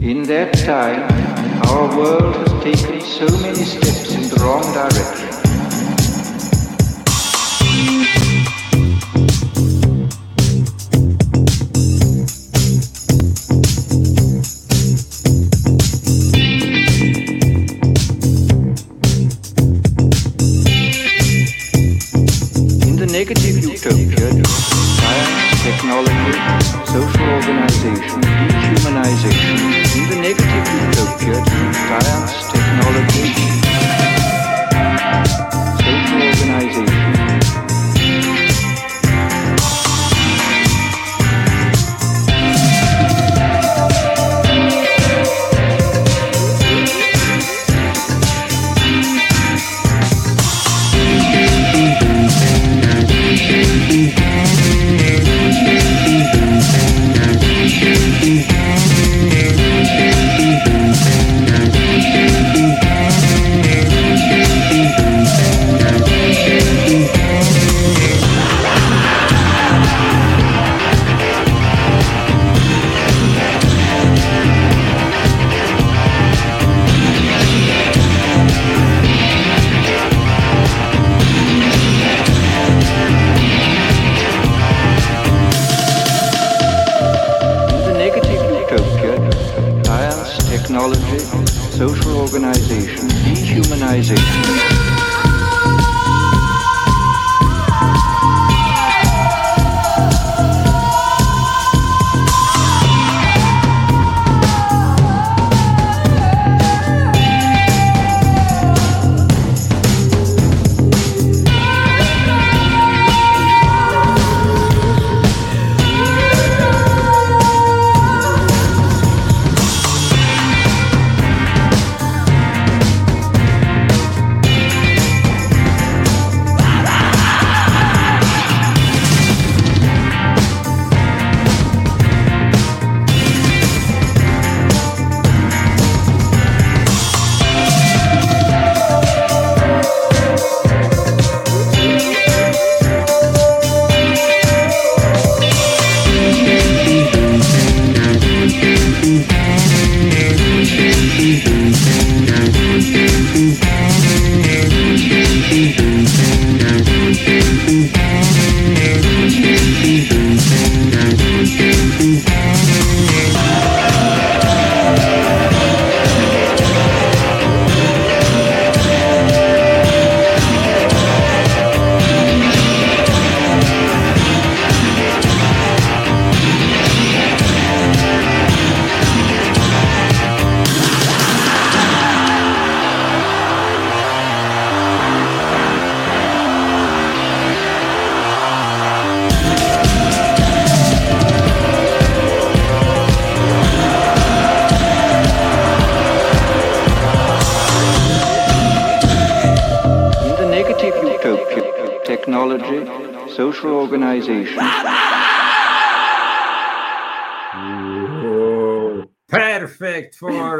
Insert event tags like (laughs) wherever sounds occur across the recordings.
In that time, our world has taken so many steps in the wrong direction.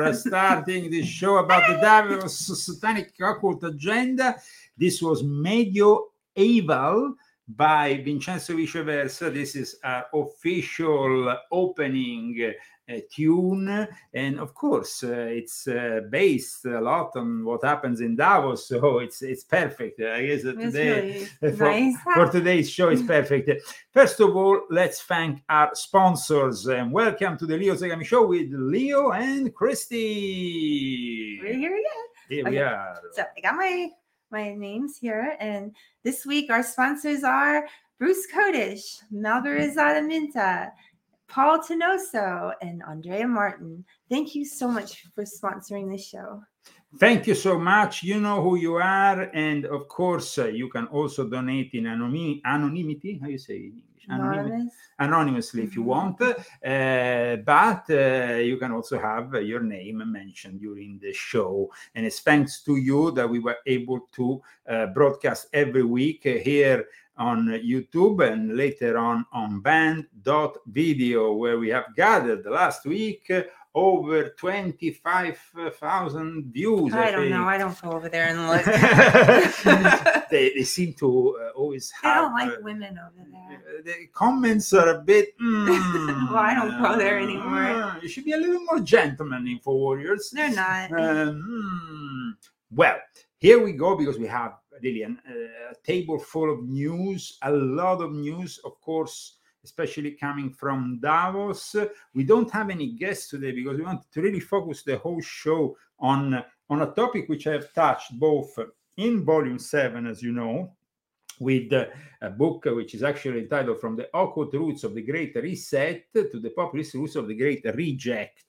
Uh, starting this show about the Davos Satanic Occult Agenda. This was Medioeval by Vincenzo Viceversa. This is our official opening uh, tune. And of course, uh, it's uh, based a lot on what happens in Davos. (laughs) So it's it's perfect. I guess that today really (laughs) for, nice. for today's show is perfect. (laughs) First of all, let's thank our sponsors and welcome to the Leo Zagami Show with Leo and Christy. We're here again. Here we are. So I got my my names here, and this week our sponsors are Bruce Kodish, Malgorizada Minta, Paul Tenoso, and Andrea Martin. Thank you so much for sponsoring this show. Thank you so much. You know who you are, and of course, uh, you can also donate in anony- anonymity. How you say it in English? Anonymous. anonymously if you Mhm. want, uh, but uh, you can also have your name mentioned during the show. And it's thanks to you that we were able to uh, broadcast every week uh, here on YouTube and later on on banned.video, where we have gathered last week uh, over 25,000 views. I don't know. I don't go over there and look. (laughs) they, they seem to uh, always I don't like uh, women over there. uh, the comments are a bit. mm, (laughs) Well, I don't go there anymore. mm, you should be a little more gentleman in for warriors. They're not. Um, hmm. well, here we go because we have really an, uh, a table full of news, a lot of news, of course, especially coming from Davos. We don't have any guests today because we want to really focus the whole show on on a topic which I have touched both in volume seven, as you know, with uh, a book which is actually entitled From the Occult Roots of the Great Reset to the Populist Roots of the Great Reject.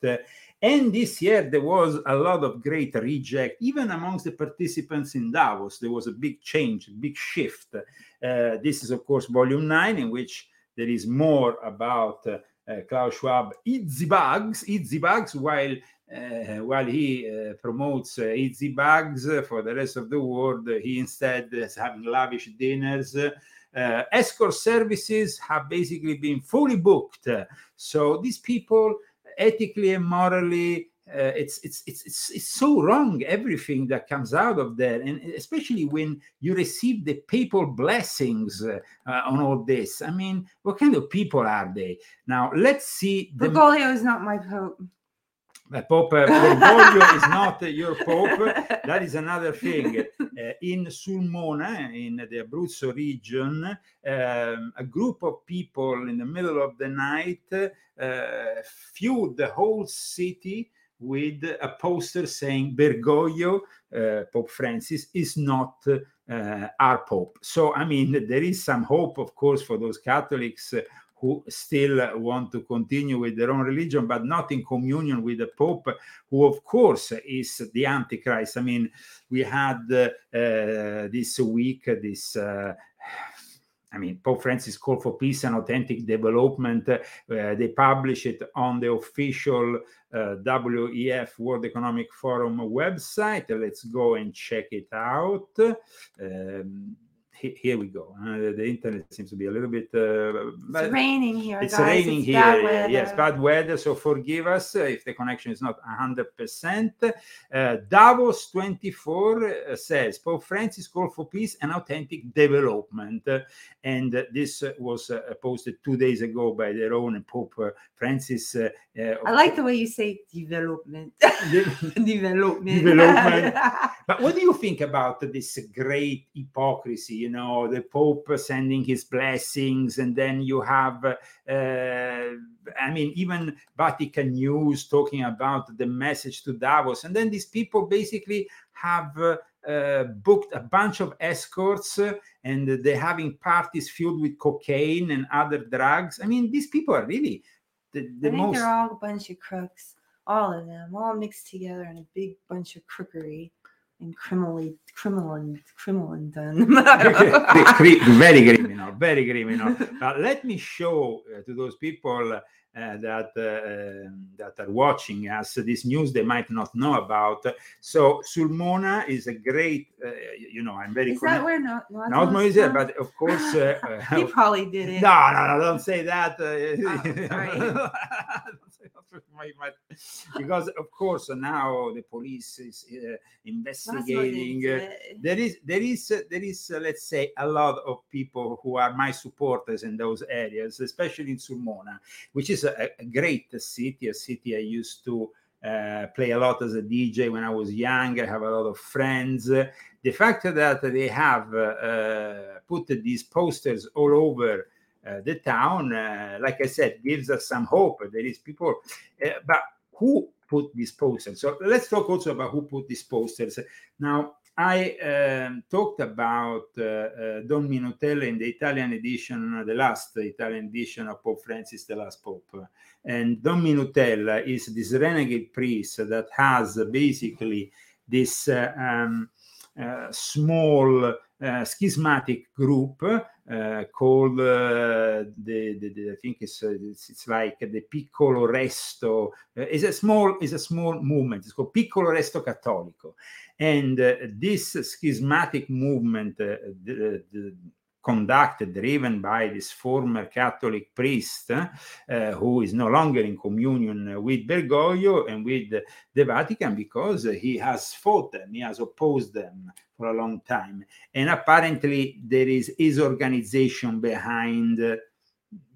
And this year there was a lot of great reject, even amongst the participants in Davos. There was a big change, a big shift. Uh, this is, of course, volume nine, in which there is more about uh, uh, Klaus Schwab the bugs, the bugs, while uh, while he uh, promotes uh, bags uh, for the rest of the world, he instead is having lavish dinners. Uh, escort services have basically been fully booked. So these people, ethically and morally, uh, it's, it's it's it's it's so wrong everything that comes out of there, and especially when you receive the papal blessings uh, uh, on all this. I mean, what kind of people are they? Now let's see the Bergoglio is not my pope. Uh, Pope Bergoglio is (laughs) not your Pope. That is another thing. Uh, in Sulmona, in the Abruzzo region, um, a group of people in the middle of the night uh, fueled the whole city with a poster saying Bergoglio, uh, Pope Francis, is not uh, our Pope. So, I mean, there is some hope, of course, for those Catholics who still want to continue with their own religion, but not in communion with the Pope, who, of course, is the Antichrist. I mean, we had uh, this week this. Uh, I mean, Pope Francis called for peace and authentic development. Uh, they publish it on the official uh, WEF World Economic Forum website. Let's go and check it out. Um, he- here we go. Uh, the internet seems to be a little bit. Uh, It's raining here, it's guys. raining it's here. bad Yes, bad weather. So forgive us if the connection is not 100%. Uh, Davos 24 uh, says Pope Francis called for peace and authentic development. And uh, this was uh, posted two days ago by their own Pope Francis. Uh, uh, I like the way you say development. (laughs) development. Development. (laughs) But what do you think about this great hypocrisy? You know, the Pope sending his blessings, and then you have, uh, I mean, even Vatican News talking about the message to Davos, and then these people basically have. Uh, booked a bunch of escorts uh, and they're having parties filled with cocaine and other drugs. I mean, these people are really the, the I think most. they're all a bunch of crooks. All of them, all mixed together in a big bunch of crookery and criminally, criminal and criminal and (laughs) (laughs) very criminal, very criminal. But let me show uh, to those people uh, that uh, um, that are watching us this news they might not know about. So Sulmona is a great, uh, you know, I'm very Is that where not not not Moise, but of course. Uh, (laughs) he probably did it. no, no, no, don't say that. Oh, (laughs) sorry. My- (laughs) my- because of course now the police is uh, That's what they investigating. uh, there is there is uh, there is uh, let's say a lot of people who are my supporters in those areas especially in sulmona which is a, a great city a city i used to uh, play a lot as a dj when i was young. I have a lot of friends. The fact that they have uh, uh, put these posters all over uh, the town uh, like i said gives us some hope. There is people uh, but who put these posters? So let's talk also about who put these posters. Now I um, talked about uh, uh, Don Minutella in the Italian edition, the last Italian edition of Pope Francis, the last Pope. And Don Minutella is this renegade priest that has basically this uh, um, small uh, schismatic group uh, called uh, the, the, the I think it's, it's it's like the Piccolo Resto. It's a small it's a small movement. It's called Piccolo Resto Cattolico, and this schismatic movement, the, the, conducted, driven by this former Catholic priest uh, who is no longer in communion with Bergoglio and with the Vatican because he has fought them, he has opposed them for a long time. And apparently, there is his organization behind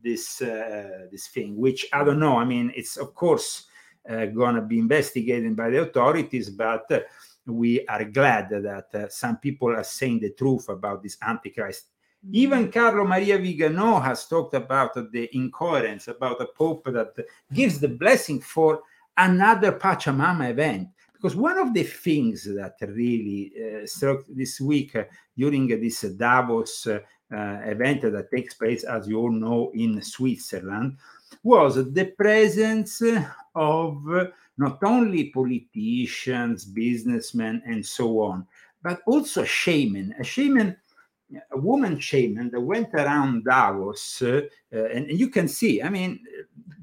this uh, this thing, which I don't know. I mean, it's of course uh, going to be investigated by the authorities, but uh, we are glad that uh, some people are saying the truth about this Antichrist. Even Carlo Maria Vigano has talked about the incoherence, about a pope that gives the blessing for another Pachamama event. Because one of the things that really uh, struck this week uh, during this Davos uh, event that takes place, as you all know, in Switzerland, was the presence of not only politicians, businessmen, and so on, but also a shaman, a shaman, a woman shaman that went around Davos, uh, and, and you can see, I mean,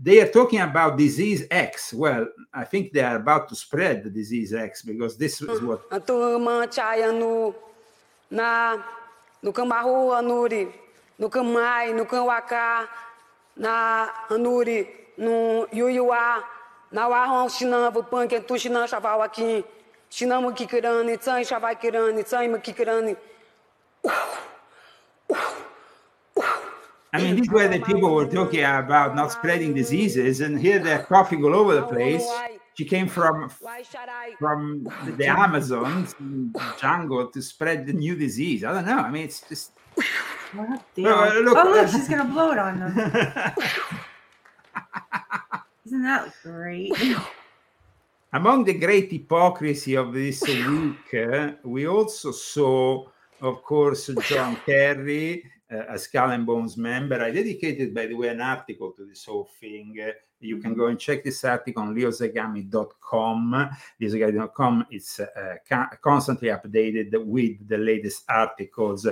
they are talking about disease X. Well, I think they are about to spread the disease X because this is what. A turma chaya no na no Cambarro Anuri, no Camai, no Camwacá, na Anuri, no Yuyuá, na Warron Chinamba, Panque, Tu Chinan Chaval aqui, Chinamo Kikirani, Tsai Chavai Kirani, Tsai Makikirani. I mean, these were the people who were talking about not spreading diseases, and here they're coughing all over the place. She came from from the Amazon jungle to spread the new disease. I don't know. I mean, it's just. What the- Well, look- oh, look, she's gonna blow it on them. (laughs) Isn't that great? Among the great hypocrisy of this week, uh, we also saw, of course, John Kerry, uh, a Skull and Bones member. I dedicated, by the way, an article to this whole thing. Uh, you can go and check this article on leozagami.com. Leozagami.com is uh, ca- constantly updated with the latest articles.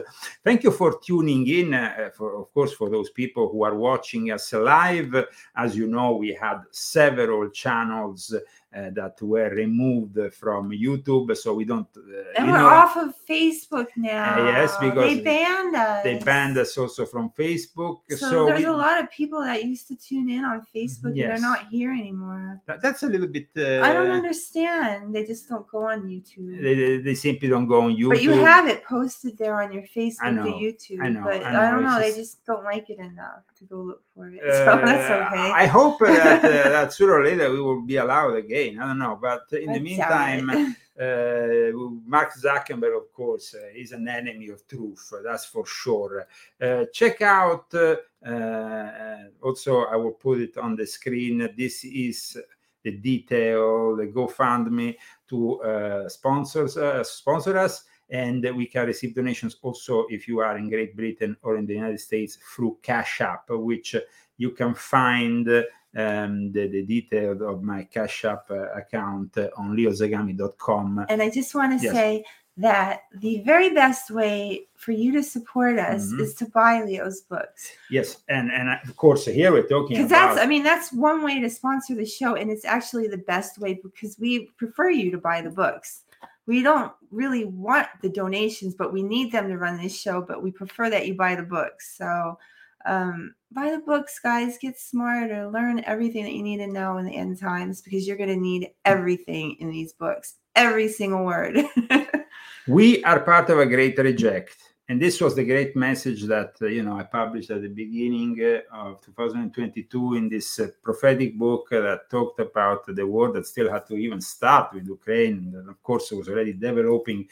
Thank you for tuning in. Uh, for, of course, for those people who are watching us live, as you know, we had several channels uh, that were removed from YouTube, so we don't. Uh, And we're know, off of Facebook now. yes, because they banned us. They banned us also from Facebook. So, So, there's we- a lot of people that used to tune in on Facebook that Yes. are not here anymore. that- that's a little bit. Uh, I don't understand. They just don't go on YouTube. They, they- they simply don't go on YouTube. but you have it posted there on your Facebook know, to YouTube. I know, but I I, don't know. They just- just don't like it enough to go look for it. (laughs) So that's Uh, okay. I hope uh, that, uh, that (laughs) sooner or later we will be allowed again. I don't know, but in I the meantime. (laughs) uh, Mark Zuckerberg, of course, uh, is an enemy of truth. That's for sure. Uh, check out. Uh, uh, also, I will put it on the screen. This is the detail, the GoFundMe to uh, sponsors sponsor us, and we can receive donations also if you are in Great Britain or in the United States through Cash App, which you can find um, the, the detail of my Cash App uh, account uh, on leozagami.com. And I just want to Yes. say that the very best way for you to support us Mhm. is to buy Leo's books. Yes, and and of course here we're talking Because about that's, I mean, that's one way to sponsor the show. And it's actually the best way because we prefer you to buy the books. We don't really want the donations, but we need them to run this show. But we prefer that you buy the books. So um, buy the books, guys. Get smarter. Learn everything that you need to know in the end times because you're going to need everything in these books. Every single word. (laughs) we are part of a great reject and this was the great message that uh, you know i published at the beginning uh, of 2022 in this uh, prophetic book that talked about the war that still had to even start with ukraine and of course it was already developing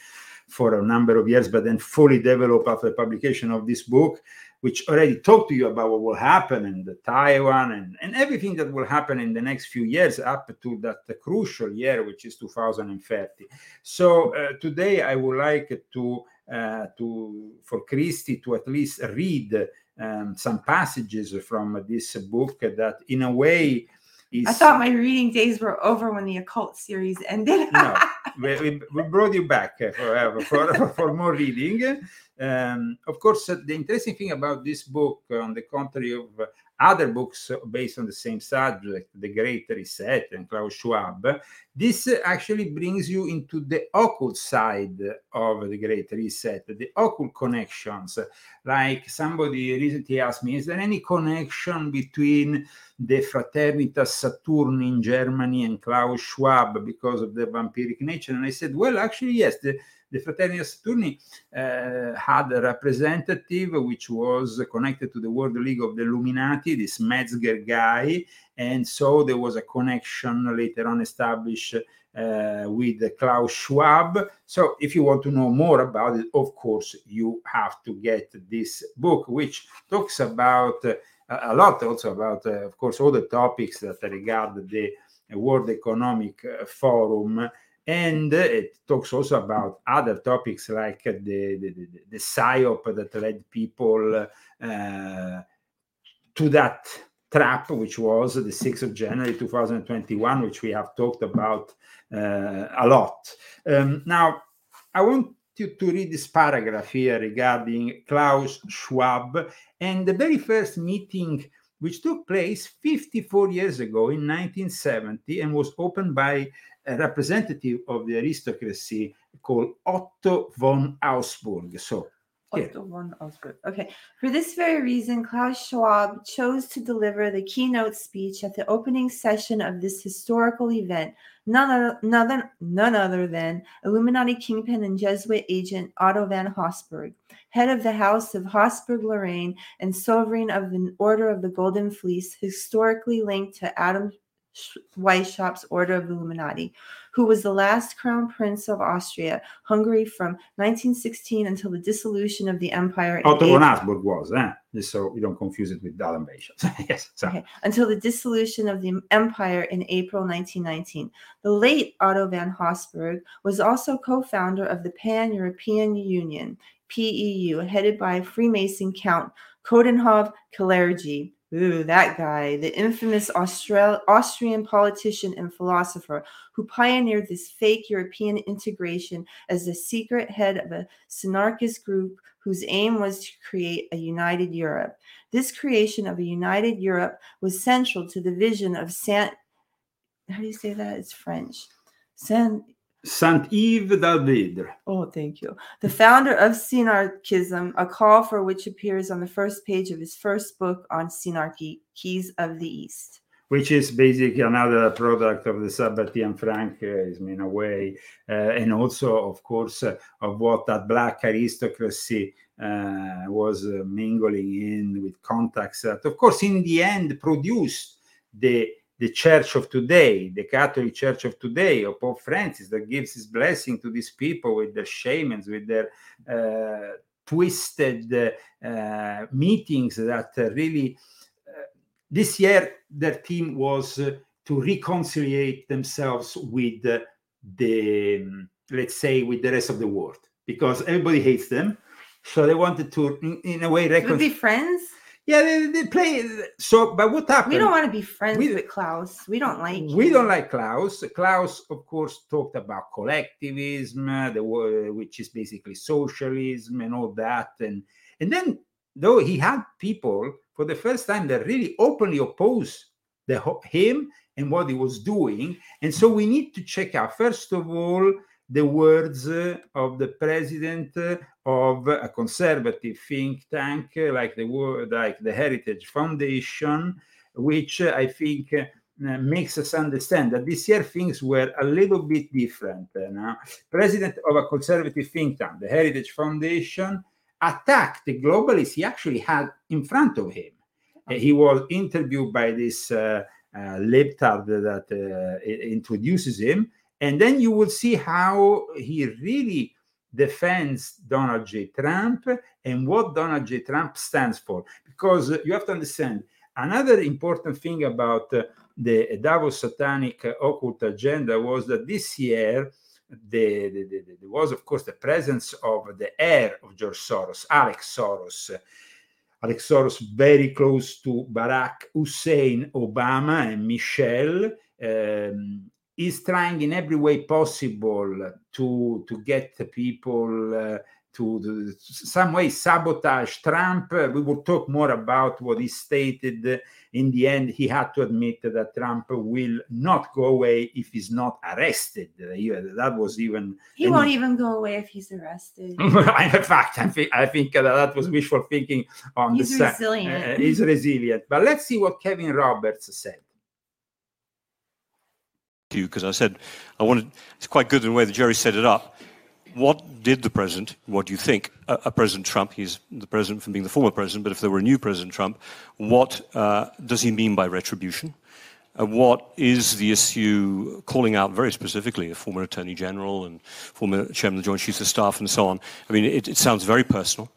for a number of years but then fully developed after the publication of this book which already talked to you about what will happen in the Taiwan and, and everything that will happen in the next few years up to that crucial year, which is 2030. So uh, today I would like to uh, to for Christy to at least read um, some passages from this book that, in a way, is I thought my reading days were over when the occult series ended. no, (laughs) we, we, brought you back uh, for, for, for more reading. Um, of course, the interesting thing about this book, on the contrary of uh, other books based on the same subject, The Great Reset and Klaus Schwab, this actually brings you into the occult side of the Great Reset, the occult connections. Like somebody recently asked me, is there any connection between the Fraternitas Saturni in Germany and Klaus Schwab because of the vampiric nature? And I said, well, actually, yes. The, the Fraterni Saturni uh, had a representative which was connected to the World League of the Illuminati, this Metzger guy, and so there was a connection later on established uh, with Klaus Schwab. So, if you want to know more about it, of course, you have to get this book, which talks about uh, a lot also about, uh, of course, all the topics that regard the World Economic Forum and it talks also about other topics like the the, the, the psyop that led people uh, to that trap, which was the 6th of January 2021, which we have talked about uh, a lot. Um, now, I want you to read this paragraph here regarding Klaus Schwab and the very first meeting which took place 54 years ago in 1970 and was opened by a representative of the aristocracy called Otto von Augsburg. So, Von Augsburg. Okay. For this very reason, Klaus Schwab chose to deliver the keynote speech at the opening session of this historical event. None other, none, none other than Illuminati kingpin and Jesuit agent Otto von Habsburg, head of the House of Habsburg Lorraine and sovereign of the Order of the Golden Fleece, historically linked to Adam Weishaupt's Order of the Illuminati, who was the last crown prince of Austria, Hungary from 1916 until the dissolution of the empire. Otto von Habsburg was, eh? so you don't confuse it with Dalmatians. (laughs) yes, so. okay. until the dissolution of the empire in April 1919. The late Otto von Habsburg was also co-founder of the Pan-European Union, PEU, headed by Freemason Count Coudenhove Kalergi Ooh, that guy, the infamous Austral- Austrian politician and philosopher who pioneered this fake European integration as the secret head of a synarchist group whose aim was to create a united Europe. This creation of a united Europe was central to the vision of Saint. How do you say that? It's French. Saint Saint Yves d'Alveydre. Oh, thank you. The founder of Synarchism, a call for which appears on the first page of his first book on Synarchy, Keys of the East. Which is basically another product of the Sabbatian Frankism in a way, uh, and also, of course, uh, of what that black aristocracy uh, was uh, mingling in with contacts that, of course, in the end produced the the church of today, the Catholic Church of today, or Pope Francis, that gives his blessing to these people with their shamans, with their uh, twisted uh, meetings that uh, really. this year, their theme was to reconcile themselves with the, um, let's say, with the rest of the world, because everybody hates them. So they wanted to, in, in a way, reconcile. be friends yeah, they, they play. So, but what happened? We don't want to be friends we, with Klaus. We don't like. We him. don't like Klaus. Klaus, of course, talked about collectivism, the which is basically socialism and all that, and and then though he had people for the first time that really openly opposed the him and what he was doing, and so we need to check out first of all the words of the president of a conservative think tank like the like the Heritage Foundation, which I think makes us understand that this year things were a little bit different. Now, president of a conservative think tank, the Heritage Foundation, attacked the globalists he actually had in front of him. he was interviewed by this uh, uh, that uh, introduces him and then you will see how he really defends Donald J. Trump and what Donald J. Trump stands for. Because you have to understand another important thing about uh, the Davos Satanic Occult Agenda was that this year the, the, the, there was, of course, the presence of the heir of George Soros, Alex Soros. Alex Soros, very close to Barack Hussein Obama and Michelle. Um, is trying in every way possible to to get people uh, to the, some way sabotage Trump. Uh, we will talk more about what he stated. In the end, he had to admit that Trump will not go away if he's not arrested. That was even He won't even go away if he's arrested. (laughs) in fact, I think, I think that, that was wishful thinking on He's the side. resilient. Uh, he's resilient. But let's see what Kevin Roberts said. You because I said I wanted. It's quite good in the way that Jerry set it up. What did the president? What do you think? Uh, uh, president Trump. He's the president from being the former president. But if there were a new President Trump, what uh, does he mean by retribution? Uh, what is the issue calling out very specifically a former Attorney General and former Chairman of the Joint Chiefs of Staff and so on? I mean, it, it sounds very personal.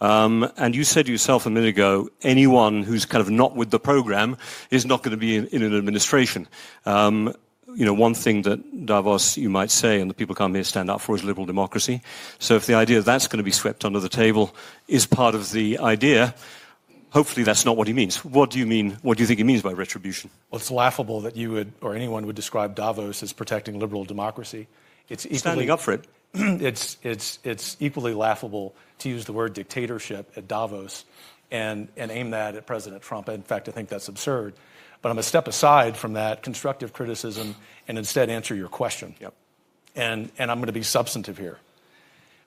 Um, and you said yourself a minute ago, anyone who's kind of not with the program is not going to be in, in an administration. Um, you know, one thing that Davos, you might say, and the people come here stand up for is liberal democracy. So if the idea that's going to be swept under the table is part of the idea, hopefully that's not what he means. What do you mean? What do you think he means by retribution? Well, it's laughable that you would, or anyone would describe Davos as protecting liberal democracy. It's equally, Standing up for it. (clears throat) it's, it's, it's equally laughable to use the word dictatorship at Davos and, and aim that at President Trump. In fact, I think that's absurd. But I'm going to step aside from that constructive criticism and instead answer your question. Yep. And, and I'm going to be substantive here.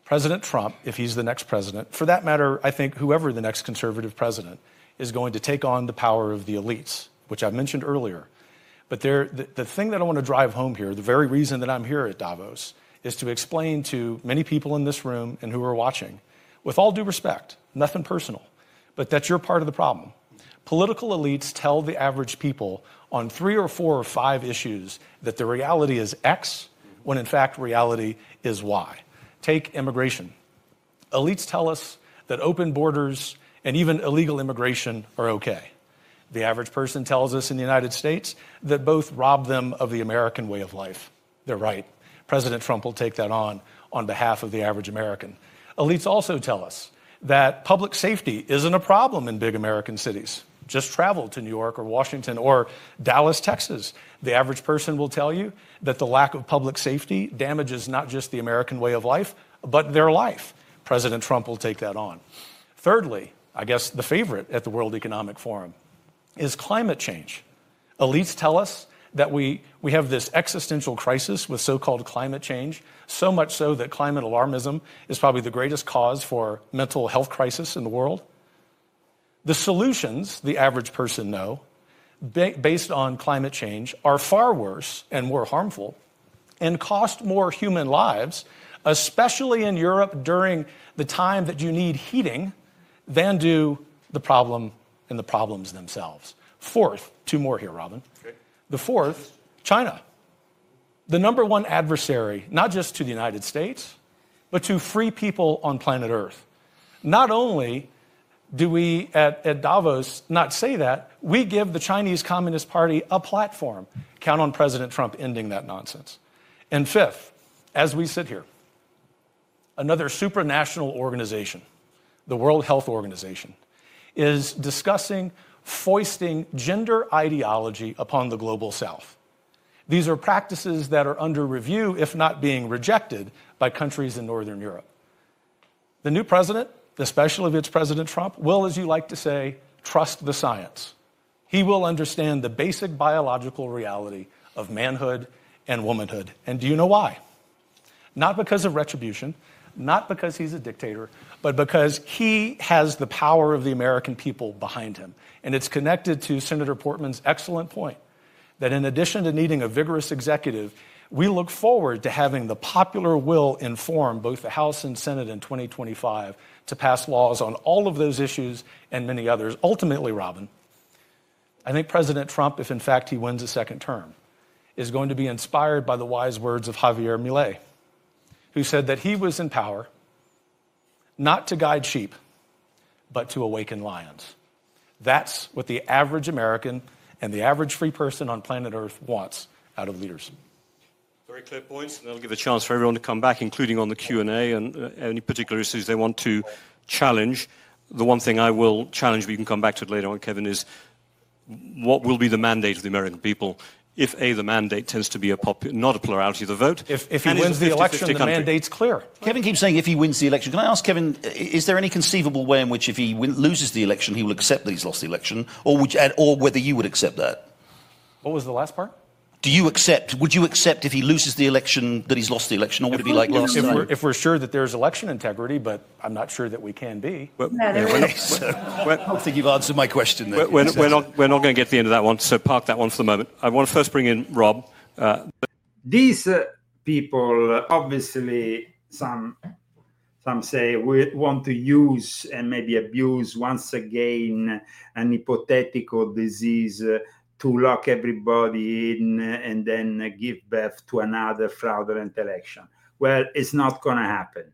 President Trump, if he's the next president, for that matter, I think whoever the next conservative president is going to take on the power of the elites, which I mentioned earlier. But there, the, the thing that I want to drive home here, the very reason that I'm here at Davos, is to explain to many people in this room and who are watching, with all due respect, nothing personal, but that you're part of the problem. Political elites tell the average people on three or four or five issues that the reality is X, when in fact reality is Y. Take immigration. Elites tell us that open borders and even illegal immigration are okay. The average person tells us in the United States that both rob them of the American way of life. They're right. President Trump will take that on on behalf of the average American. Elites also tell us that public safety isn't a problem in big American cities. Just travel to New York or Washington or Dallas, Texas. The average person will tell you that the lack of public safety damages not just the American way of life, but their life. President Trump will take that on. Thirdly, I guess the favorite at the World Economic Forum is climate change. Elites tell us that we, we have this existential crisis with so called climate change, so much so that climate alarmism is probably the greatest cause for mental health crisis in the world. The solutions, the average person know, based on climate change, are far worse and more harmful and cost more human lives, especially in Europe during the time that you need heating, than do the problem and the problems themselves. Fourth, two more here, Robin. Okay. The fourth, China. The number one adversary, not just to the United States, but to free people on planet Earth. Not only do we at, at Davos not say that, we give the Chinese Communist Party a platform. Count on President Trump ending that nonsense. And fifth, as we sit here, another supranational organization, the World Health Organization, is discussing foisting gender ideology upon the global south. These are practices that are under review, if not being rejected, by countries in Northern Europe. The new president, especially if it's President Trump, will, as you like to say, trust the science. He will understand the basic biological reality of manhood and womanhood. And do you know why? Not because of retribution, not because he's a dictator, but because he has the power of the American people behind him. And it's connected to Senator Portman's excellent point that in addition to needing a vigorous executive, we look forward to having the popular will inform both the House and Senate in 2025 to pass laws on all of those issues and many others. Ultimately, Robin, I think President Trump, if in fact he wins a second term, is going to be inspired by the wise words of Javier Milei, who said that he was in power not to guide sheep, but to awaken lions. That's what the average American and the average free person on planet Earth wants out of leaders. Very clear points, and that'll give a chance for everyone to come back, including on the Q&A and uh, any particular issues they want to challenge. The one thing I will challenge, but you can come back to it later on, Kevin, is what will be the mandate of the American people if A, the mandate tends to be a popu- not a plurality of the vote. If, if he and is a wins the 50-50 election, the country. mandate's clear. Kevin keeps saying if he wins the election. Can I ask Kevin, is there any conceivable way in which if he win, loses the election, he will accept that he's lost the election, or would you, or whether you would accept that? What was the last part? Do you accept? Would you accept if he loses the election that he's lost the election, or would it be like last If we're, if we're sure that there's election integrity, but I'm not sure that we can be. Well, No, there we're is. not- we're- I don't think you've answered my question. There. We're, we're, we're not, we're not going to get to the end of that one, so park that one for the moment. I want to first bring in Rob. Uh, these uh, people uh, obviously some some say we want to use and maybe abuse once again an hypothetical disease uh, to lock everybody in and then give birth to another fraudulent election well it's not going to happen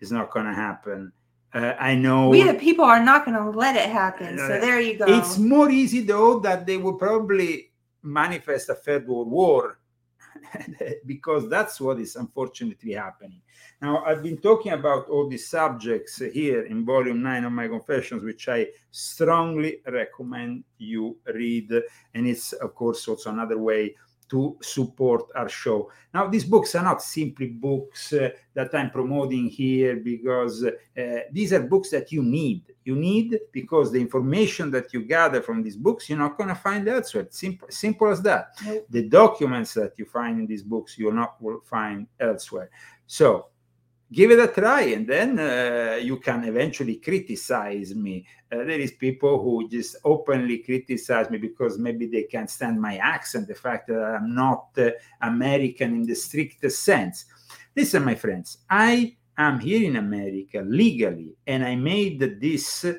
it's not going to happen uh, i know We the people are not going to let it happen. So Uh, there you go. it's more easy though that they will probably manifest a third world war (laughs) because that's what is unfortunately happening. Now, I've been talking about all these subjects here in volume nine of my confessions, which I strongly recommend you read. And it's, of course, also another way to support our show. Now, these books are not simply books uh, that I'm promoting here because uh, these are books that you need. You need because the information that you gather from these books, you're not going to find elsewhere. Simple, simple as that. Nope. The documents that you find in these books, you'll not will find elsewhere. So, give it a try and then uh, you can eventually criticize me uh, there is people who just openly criticize me because maybe they can't stand my accent the fact that i'm not uh, american in the strictest sense listen my friends i am here in america legally and i made this uh,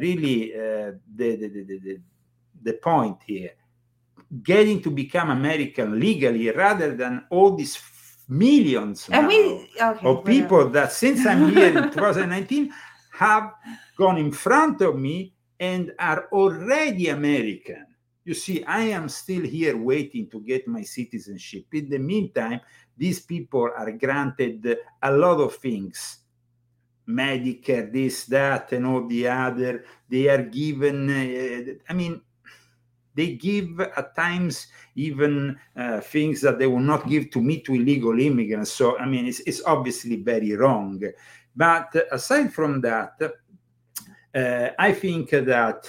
really uh, the, the, the, the, the point here getting to become american legally rather than all these millions now we okay, of people that since I'm here in (laughs) 2019 have gone in front of me and are already American. You see, I am still here waiting to get my citizenship. In the meantime, these people are granted a lot of things Medicare, this, that, and all the other. They are given, uh, I mean, they give at times even uh, things that they will not give to me to illegal immigrants. So, I mean, it's, it's obviously very wrong. But aside from that, uh, I think that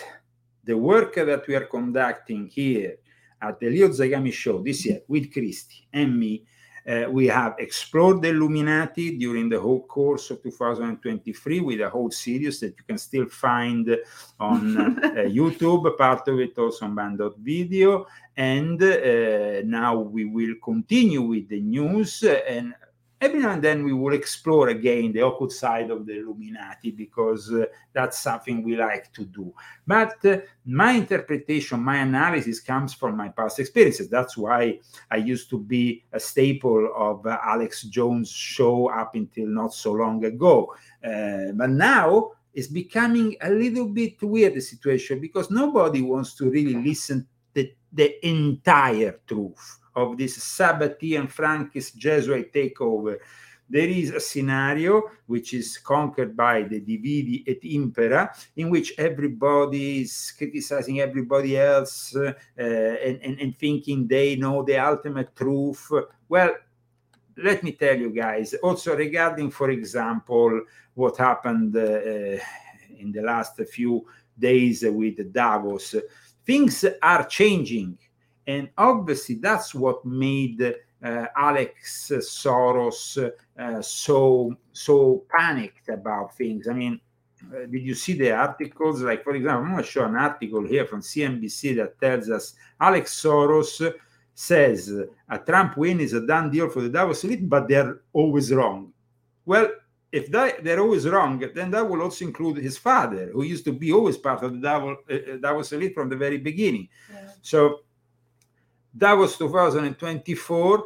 the work that we are conducting here at the Leo Zagami Show this year with Christy and me, uh, we have explored the Illuminati during the whole course of 2023 with a whole series that you can still find on uh, (laughs) uh, YouTube, part of it also on Banned.Video. And uh, now we will continue with the news and every now and then we will explore again the occult side of the Illuminati because uh, that's something we like to do. But uh, my interpretation, my analysis comes from my past experiences. That's why I used to be a staple of uh, Alex Jones' show up until not so long ago. Uh, but now it's becoming a little bit weird the situation because nobody wants to really listen the, the entire truth of this Sabbatean Frankist Jesuit takeover. There is a scenario which is conquered by the Dividi et Impera, in which everybody is criticizing everybody else uh, and, and, and thinking they know the ultimate truth. Well, let me tell you guys, also regarding, for example, what happened uh, in the last few days with Davos, things are changing and obviously, that's what made uh, Alex Soros uh, so so panicked about things. I mean, uh, did you see the articles? Like, for example, I'm going to show an article here from CNBC that tells us Alex Soros says a Trump win is a done deal for the Davos elite, but they're always wrong. Well, if that, they're always wrong, then that will also include his father, who used to be always part of the Davos, uh, Davos elite from the very beginning. Yeah. So that was 2024.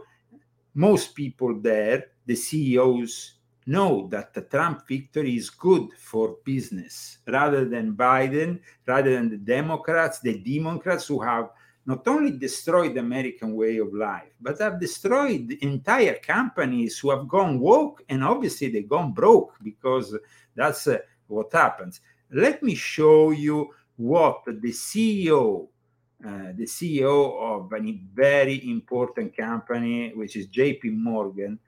Most people there, the CEOs, know that the Trump victory is good for business rather than Biden, rather than the Democrats, the Democrats who have not only destroyed the American way of life, but have destroyed entire companies who have gone woke and obviously they've gone broke because that's uh, what happens. Let me show you what the CEO uh, the CEO of a very important company, which is JP Morgan,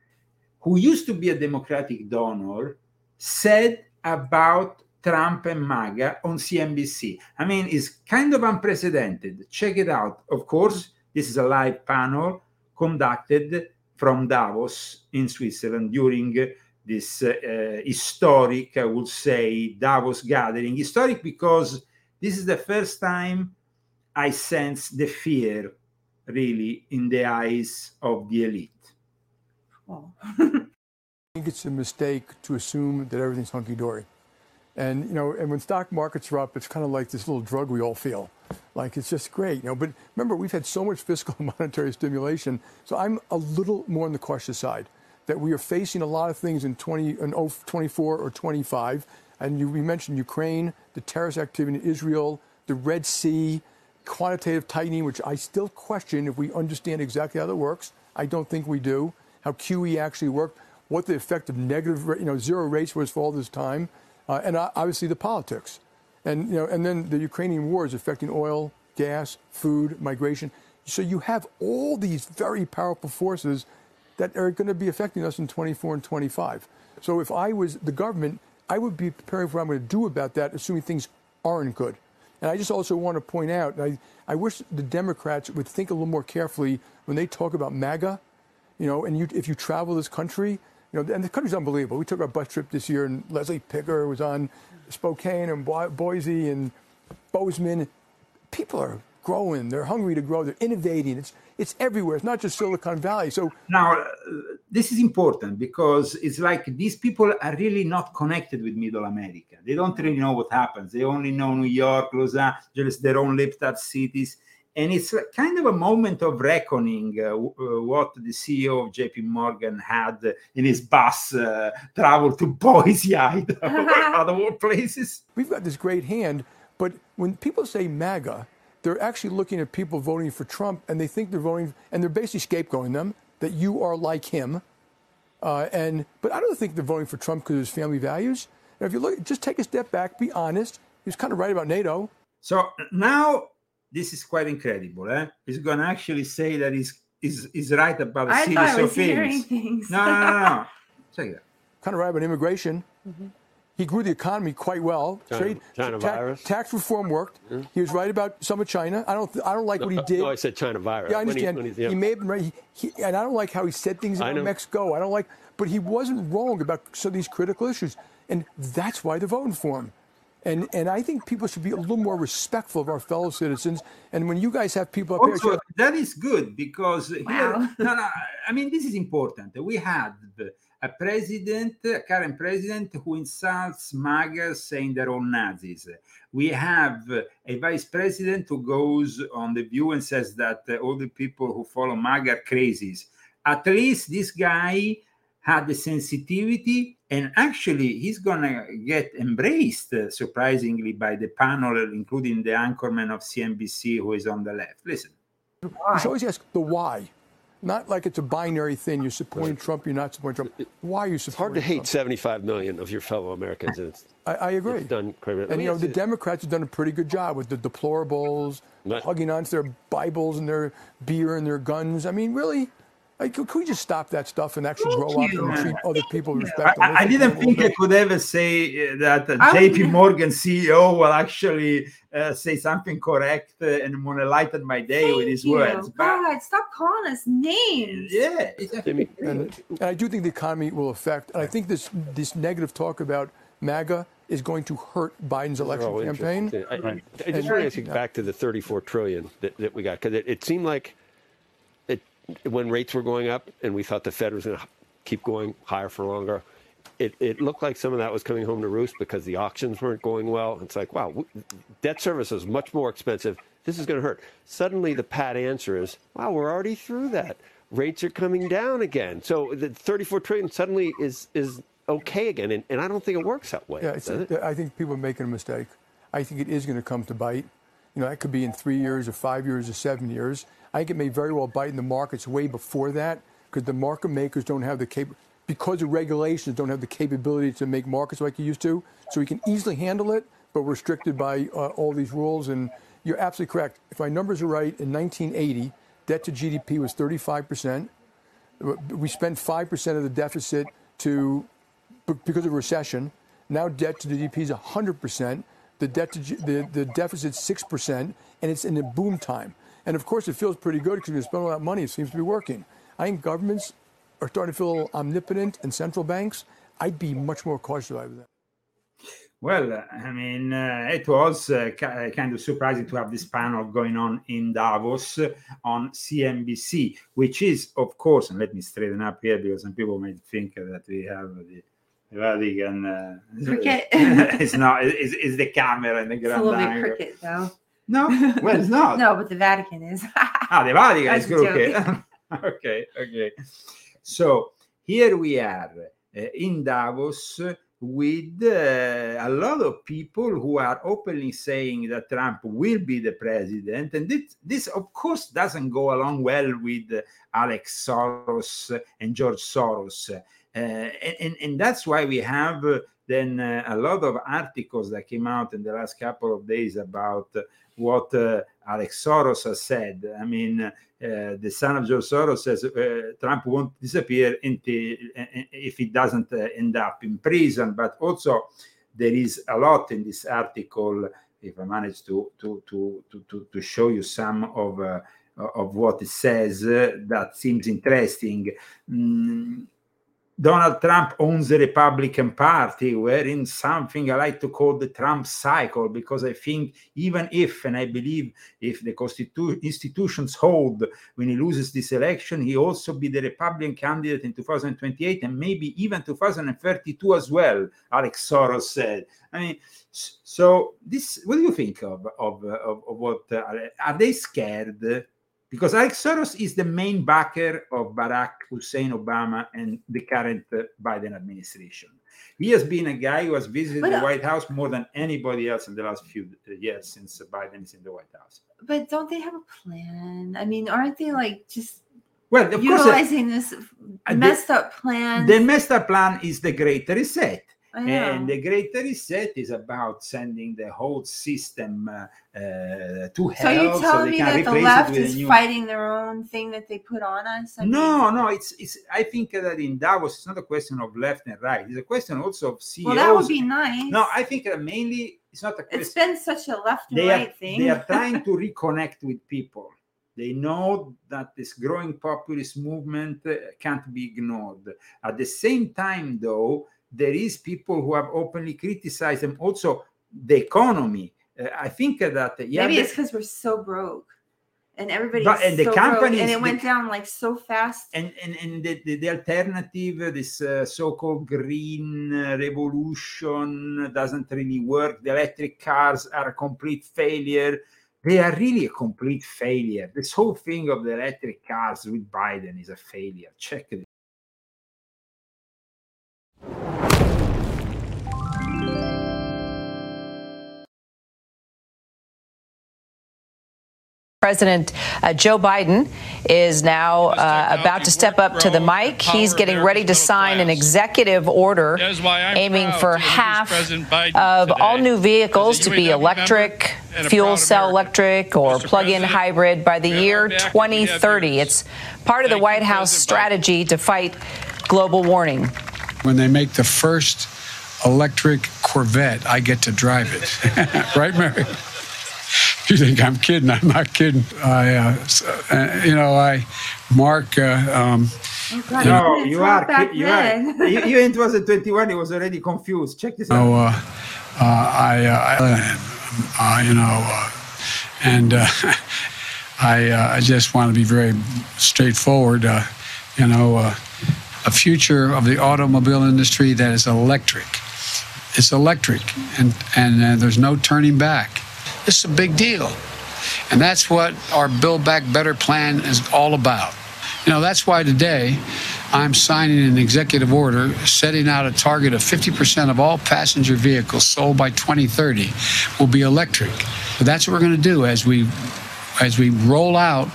who used to be a Democratic donor, said about Trump and MAGA on CNBC. I mean, it's kind of unprecedented. Check it out. Of course, this is a live panel conducted from Davos in Switzerland during this uh, historic, I would say, Davos gathering. Historic because this is the first time I sense the fear really in the eyes of the elite. Well, I think it's a mistake to assume that everything's hunky dory. And you know, and when stock markets are up, it's kind of like this little drug we all feel. Like it's just great, you know. But remember, we've had so much fiscal and monetary stimulation, so I'm a little more on the cautious side. That we are facing a lot of things in 20, in 24 or 25. And you, we mentioned Ukraine, the terrorist activity in Israel, the Red Sea, quantitative tightening, which I still question if we understand exactly how that works. I don't think we do. How QE actually worked, what the effect of negative, you know, zero rates was for all this time, uh, and uh, obviously the politics, and you know, and then the Ukrainian war is affecting oil, gas, food, migration. So you have all these very powerful forces that are going to be affecting us in 24 and 25. So if I was the government, I would be preparing for what I'm going to do about that, assuming things aren't good. And I just also want to point out, I, I wish the Democrats would think a little more carefully when they talk about MAGA, you know, and you, if you travel this country, you know, and the country's unbelievable. We took our bus trip this year, and Leslie Picker was on Spokane and Bo- Boise and Bozeman. People are growing. They're hungry to grow. They're innovating. It's it's everywhere. It's not just Silicon Valley. So Now, this is important because it's like these people are really not connected with Middle America. They don't really know what happens. They only know New York, Los Angeles, their own lipped up cities. And it's kind of a moment of reckoning uh, w- uh, what the CEO of JP Morgan had in his bus uh, travel to (laughs) Boise, Idaho, (laughs) other places. we've got this great hand, but when people say MAGA, they're actually looking at people voting for Trump, and they think they're voting, and they're basically scapegoating them that you are like him. Uh, and but I don't think they're voting for Trump because of his family values. Now, if you look, just take a step back, be honest. He was kind of right about NATO. So now this is quite incredible. Eh? He's going to actually say that he's, he's, he's right about a I series I of was hearing things. things. No, no, no, no. (laughs) Check it out. kind of right about immigration. Mm-hmm. He grew the economy quite well. China- China ta- virus? tax reform worked. He was right about some of China. I don't. I don't like what he Uh, did. No, I said China virus. Yeah, I When he- understand. when he, he- may have been right. He, he, and I don't like how he said things I about know. Mexico. I don't like, but he wasn't wrong about some of these critical issues, and that's why they're voting for him. And and I think people should be a little more respectful of our fellow citizens. And when you guys have people up here, Also, that is good because here, (laughs) no, no, I mean, this is important. We had a president, a current president, who insults MAGA saying they're all Nazis. We have a vice president who goes on the view and says that uh, all the people who follow MAGA are crazies. At least this guy had the sensitivity and actually he's gonna get embraced uh, surprisingly by the panel including the anchorman of cnbc who is on the left listen you should always ask the why. Not like it's a binary thing. You're supporting Trump. You're not supporting Trump. Why are you It's hard supporting to hate Trump? 75 million of your fellow Americans. And it's, I, I agree. it's done quite a bit. Let And you know, the Democrats have done a pretty good job with the deplorables, Right. hugging onto their Bibles and their beer and their guns. I mean, really, like, could we just stop that stuff and actually grow up you, and treat other people with I, respect? I- I didn't think I could ever say uh, that uh, I would- JP Morgan CEO will actually uh, say something correct uh, and will enlighten my day with his you. words. But God, stop calling us names. yeah, it's And, and I do think the economy will affect. And I think this this negative talk about MAGA is going to hurt Biden's election campaign. interesting. I, I just want to ask you back to the 34 trillion that, that we got because it, it seemed like it when rates were going up and we thought the Fed was going to keep going higher for longer. It, it looked like some of that was coming home to roost because the auctions weren't going well. It's like, wow, debt service is much more expensive. This is going to hurt. Suddenly, the pat answer is, wow, we're already through that. Rates are coming down again. So the 34 trillion suddenly is is okay again, and, and I don't think it works that way. Yeah? I think people are making a mistake. I think it is going to come to bite. You know, that could be in three years or five years or seven years. I think it may very well bite in the markets way before that because the market makers don't have the cap because of regulations don't have the capability to make markets like you used to. So we can easily handle it, but we're restricted by uh, all these rules and you're absolutely correct. If my numbers are right, in 1980, debt to GDP was 35%. We spent 5% of the deficit to because of recession. Now debt to GDP is 100%. The debt to the, the deficit's 6%, and it's in a boom time. And of course, it feels pretty good because we spend all that money. It seems to be working. I think governments are starting to feel omnipotent, and central banks. I'd be much more cautious about that. Well, I mean, uh, it was uh, ki- kind of surprising to have this panel going on in Davos uh, on CNBC, which is, of course, and let me straighten up here because some people might think that we have the Vatican. Uh, Cricket. (laughs) it's not. (laughs) It's, it's the camera and the It's a grand little bit cricket, though. No, (laughs) well, it's not. no, but the Vatican is. Ah, the Vatican is crooked. okay, okay. So here we are uh, in Davos with uh, a lot of people who are openly saying that Trump will be the president. And this, this of course, doesn't go along well with uh, Alex Soros and George Soros. Uh, and, and, that's why we have uh, then uh, a lot of articles that came out in the last couple of days about what Alex Soros has said. I mean, uh, the son of George Soros says uh, Trump won't disappear until, uh, if he doesn't end up in prison. But also, there is a lot in this article. If I manage to to to to to, show you some of of what it says, that seems interesting. Mm, Donald Trump owns the Republican Party. We're in something I like to call the Trump cycle because I think even if, and I believe if the constitu- institutions hold when he loses this election, he also be the Republican candidate in 2028 and maybe even 2032 as well. Alex Soros said. I mean, so this. What do you think of of of, of what uh, are they scared? Because Alex Soros is the main backer of Barack Hussein Obama and the current uh, Biden administration. He has been a guy who has visited But, the uh, White House more than anybody else in the last few uh, years since Biden is in the White House. but don't they have a plan? I mean, aren't they like just Well, of course, uh, utilizing this the- messed up plan? the messed up plan is the Great Reset. And the Great Reset is about sending the whole system uh, uh, to hell. so you're telling me that the left is new- fighting their own thing that they put on us? I No, mean, no, it's it's. I think that in Davos, it's not a question of left and right. It's a question also of CEOs. well, that would be nice. No, I think that mainly it's not a question. it's been such a left and they right are, thing. They are (laughs) trying to reconnect with people. They know that this growing populist movement uh, can't be ignored. At the same time, though, there is people who have openly criticized them. Also, the economy. Uh, I think that yeah, Maybe it's because we're so broke, and everybody But- and the so broke, companies- and it the- went down like so fast. and and, and the, the, the alternative uh, this uh, so-called green uh, revolution doesn't really work the electric cars are a complete failure they are really a complete failure this whole thing of the electric cars with biden is a failure check it President uh, Joe Biden is now uh, about to step up to the mic. He's getting ready to sign an executive order That is why I'm aiming for half of all new vehicles to be electric, member and a fuel cell electric, or plug in hybrid by the year our back and we have 2030. It's part of the White House strategy to fight global warming. when they make the first electric Corvette, I get to drive it. (laughs) right, Mary? You think I'm kidding? I'm not kidding. I, uh, s- uh, you know, I, Mark, uh, um, Oh, God, no couldn't you are back ki- you then. are (laughs) you, you in 2021 he was already confused check this you out know, uh, uh, I, uh, I uh, you know, uh, and uh, (laughs) I, uh, I just want to be very straightforward. Uh, you know, uh, a future of the automobile industry that is electric. It's electric, and and uh, there's no turning back. This is a big deal, and that's what our Build Back Better plan is all about. You know, that's why today I'm signing an executive order setting out a target of 50% of all passenger vehicles sold by 2030 will be electric. But that's what we're going to do as we as we roll out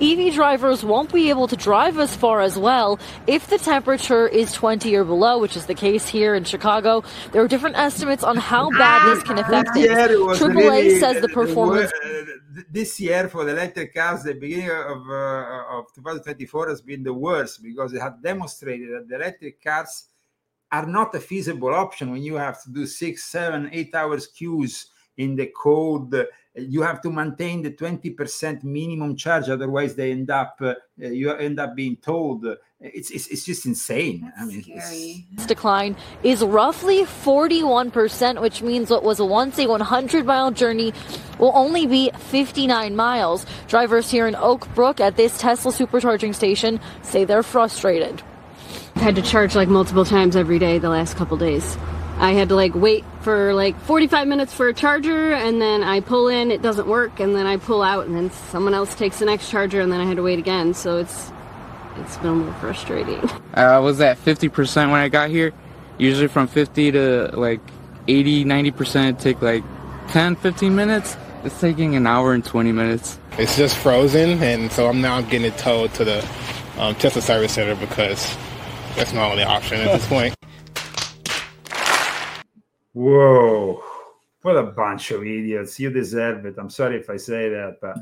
EV drivers won't be able to drive as far as well if the temperature is 20 or below, which is the case here in Chicago. There are different estimates on how bad this can affect This year things. AAA really, says the uh, performance. uh, th- this year for the electric cars, the beginning of uh, of 2024 has been the worst because it had demonstrated that the electric cars are not a feasible option when you have to do six, seven, eight hours queues in the code. You have to maintain the 20% minimum charge, otherwise they end up uh, you end up being told. uh, It's it's, it's just insane. I mean, it's- decline is roughly 41%, which means what was once a 100 mile journey will only be 59 miles. Drivers here in Oak Brook at this Tesla supercharging station say they're frustrated. had to charge like multiple times every day the last couple days. I had to like wait for like 45 minutes for a charger and then I pull in, it doesn't work, and then I pull out and then someone else takes the next charger and then I had to wait again. So it's it's been a little frustrating. (laughs) I was at 50% when I got here. Usually from 50 to like 80, 90% it'd take like 10, 15 minutes. It's taking an hour and 20 minutes. It's just frozen, and so I'm now getting it towed to the um, Tesla service center because that's my only option at this point. Whoa. What a bunch of idiots. You deserve it. I'm sorry if I say that, but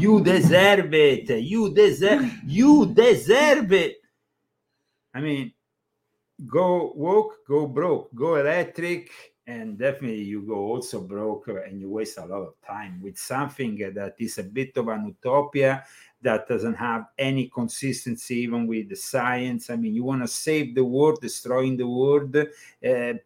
you deserve it. You deserve you deserve it. I mean, go woke, go broke, go electric, and definitely you go also broke and you waste a lot of time with something that is a bit of an utopia that doesn't have any consistency even with the science. I mean, you want to save the world, destroying the world. Uh,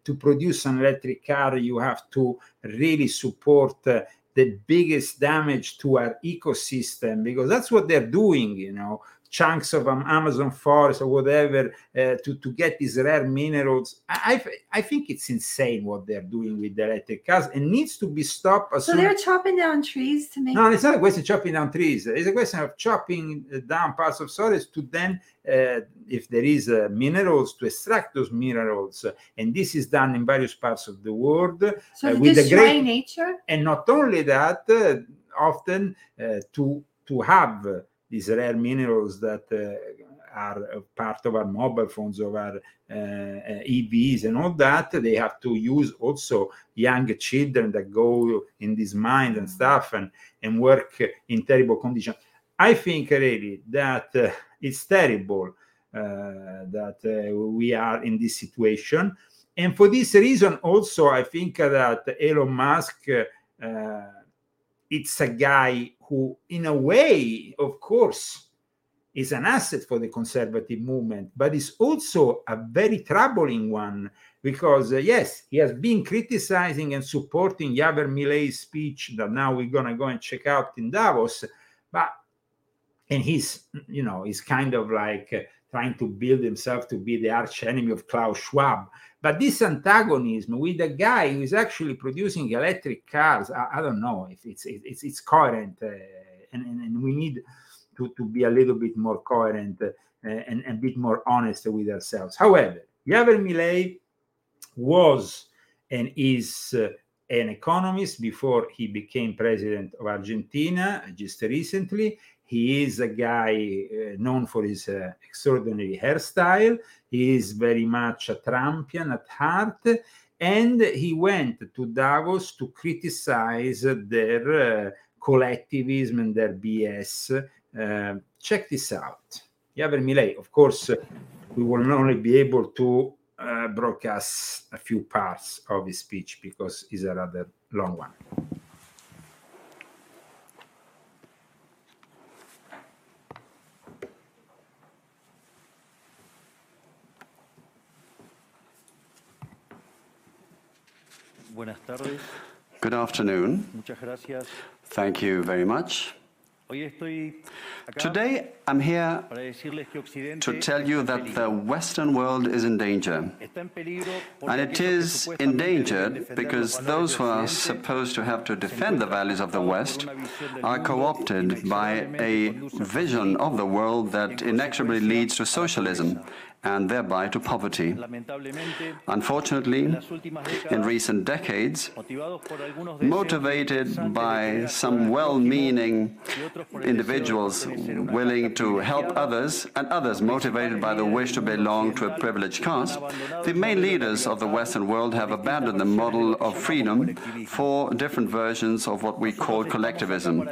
to produce an electric car, you have to really support uh, the biggest damage to our ecosystem because that's what they're doing, you know. Chunks of um, Amazon forest or whatever uh, to, to get these rare minerals. I, I I think it's insane what they're doing with the electric cars and needs to be stopped as So they're chopping down trees to make. no, it's not a question of chopping down trees. It's a question of chopping uh, down parts of soils to then, uh, if there is uh, minerals, to extract those minerals. And this is done in various parts of the world. So uh, with the great, nature. and not only that, uh, often uh, to to have uh, these rare minerals that uh, are part of our mobile phones, of our uh, uh, EVs, and all that, they have to use also young children that go in this mine and stuff and and work in terrible conditions. I think really that uh, it's terrible uh, that uh, we are in this situation. And for this reason, also, I think that Elon Musk, uh, it's a guy who, in a way, of course, is an asset for the conservative movement, but is also a very troubling one because, uh, yes, he has been criticizing and supporting Javier Milei's speech that now we're going to go and check out in Davos, but and he's, you know, he's kind of like uh, trying to build himself to be the arch enemy of Klaus Schwab. But this antagonism with a guy who is actually producing electric cars, I, I don't know if it's it's it's coherent, uh, and, and, and we need to, to be a little bit more coherent uh, and a bit more honest with ourselves. However, Javier Milei was and is uh, an economist before he became president of Argentina just recently. He is a guy uh, known for his uh, extraordinary hairstyle. He is very much a Trumpian at heart. And he went to Davos to criticize their uh, collectivism and their BS. Check this out. Javier Milei, of course, we will only be able to broadcast a few parts of his speech because it's a rather long one. Good afternoon. Thank you very much. Hoy estoy acá Today, I'm here para decirles que Occidente to tell you that the Western world is in danger. está en peligro porque And it is endangered because those who are supposed to have to defend the values of the West are co opted by a vision of the world that inexorably leads to socialism. And thereby to poverty. Unfortunately, in recent decades, motivated by some well meaning individuals willing to help others, and others motivated by the wish to belong to a privileged caste, the main leaders of the Western world have abandoned the model of freedom for different versions of what we call collectivism.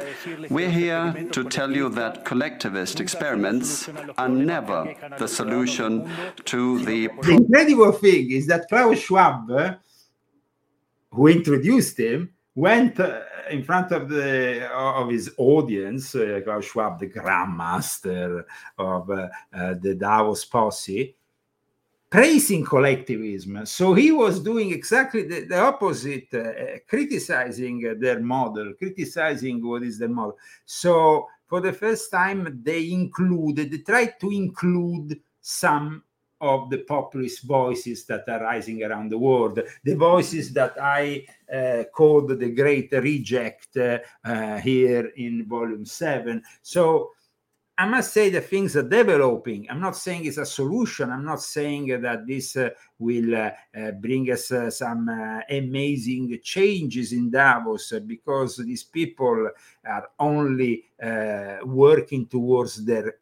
We're here to tell you that collectivist experiments are never the solution to the The incredible thing is that Klaus Schwab, uh, who introduced him, went uh, in front of the of his audience, uh, Klaus Schwab, the grandmaster of uh, uh, the Davos posse, praising collectivism. So he was doing exactly the, the opposite, uh, criticizing uh, their model, criticizing what is the model. So for the first time, they included, they tried to include some of the populist voices that are rising around the world, the voices that I uh, called the great reject uh, uh, here in volume seven. So I must say that things are developing. I'm not saying it's a solution. I'm not saying that this uh, will uh, bring us some amazing changes in Davos because these people are only working towards their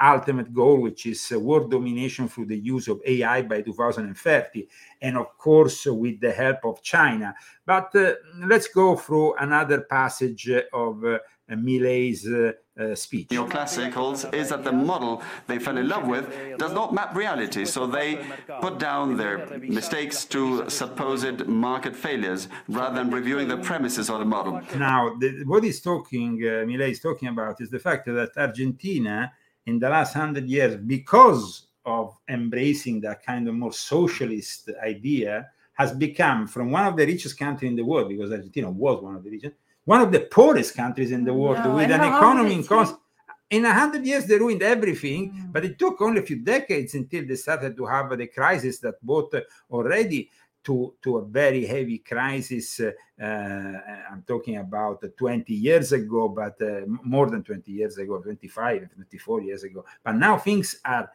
ultimate goal, which is uh, world domination through the use of AI by 2030, and of course, with the help of China. But uh, let's go through another passage of uh, Milei's uh, uh, speech. neoclassicals is that the model they fell in love with does not map reality, so they put down their mistakes to supposed market failures rather than reviewing the premises of the model. Now, the, what he's talking, uh, Millet is talking about, is the fact that Argentina, in the last hundred years, because of embracing that kind of more socialist idea, has become from one of the richest countries in the world, because Argentina was one of the richest, one of the poorest countries in the world No, with an economy in cost. In a hundred years, they ruined everything, but it took only a few decades until they started to have the crisis that uh, already to, to a very heavy crisis. Uh, uh, I'm talking about 20 years ago, but uh, more than 20 years ago, 25, 24 years ago. But now things are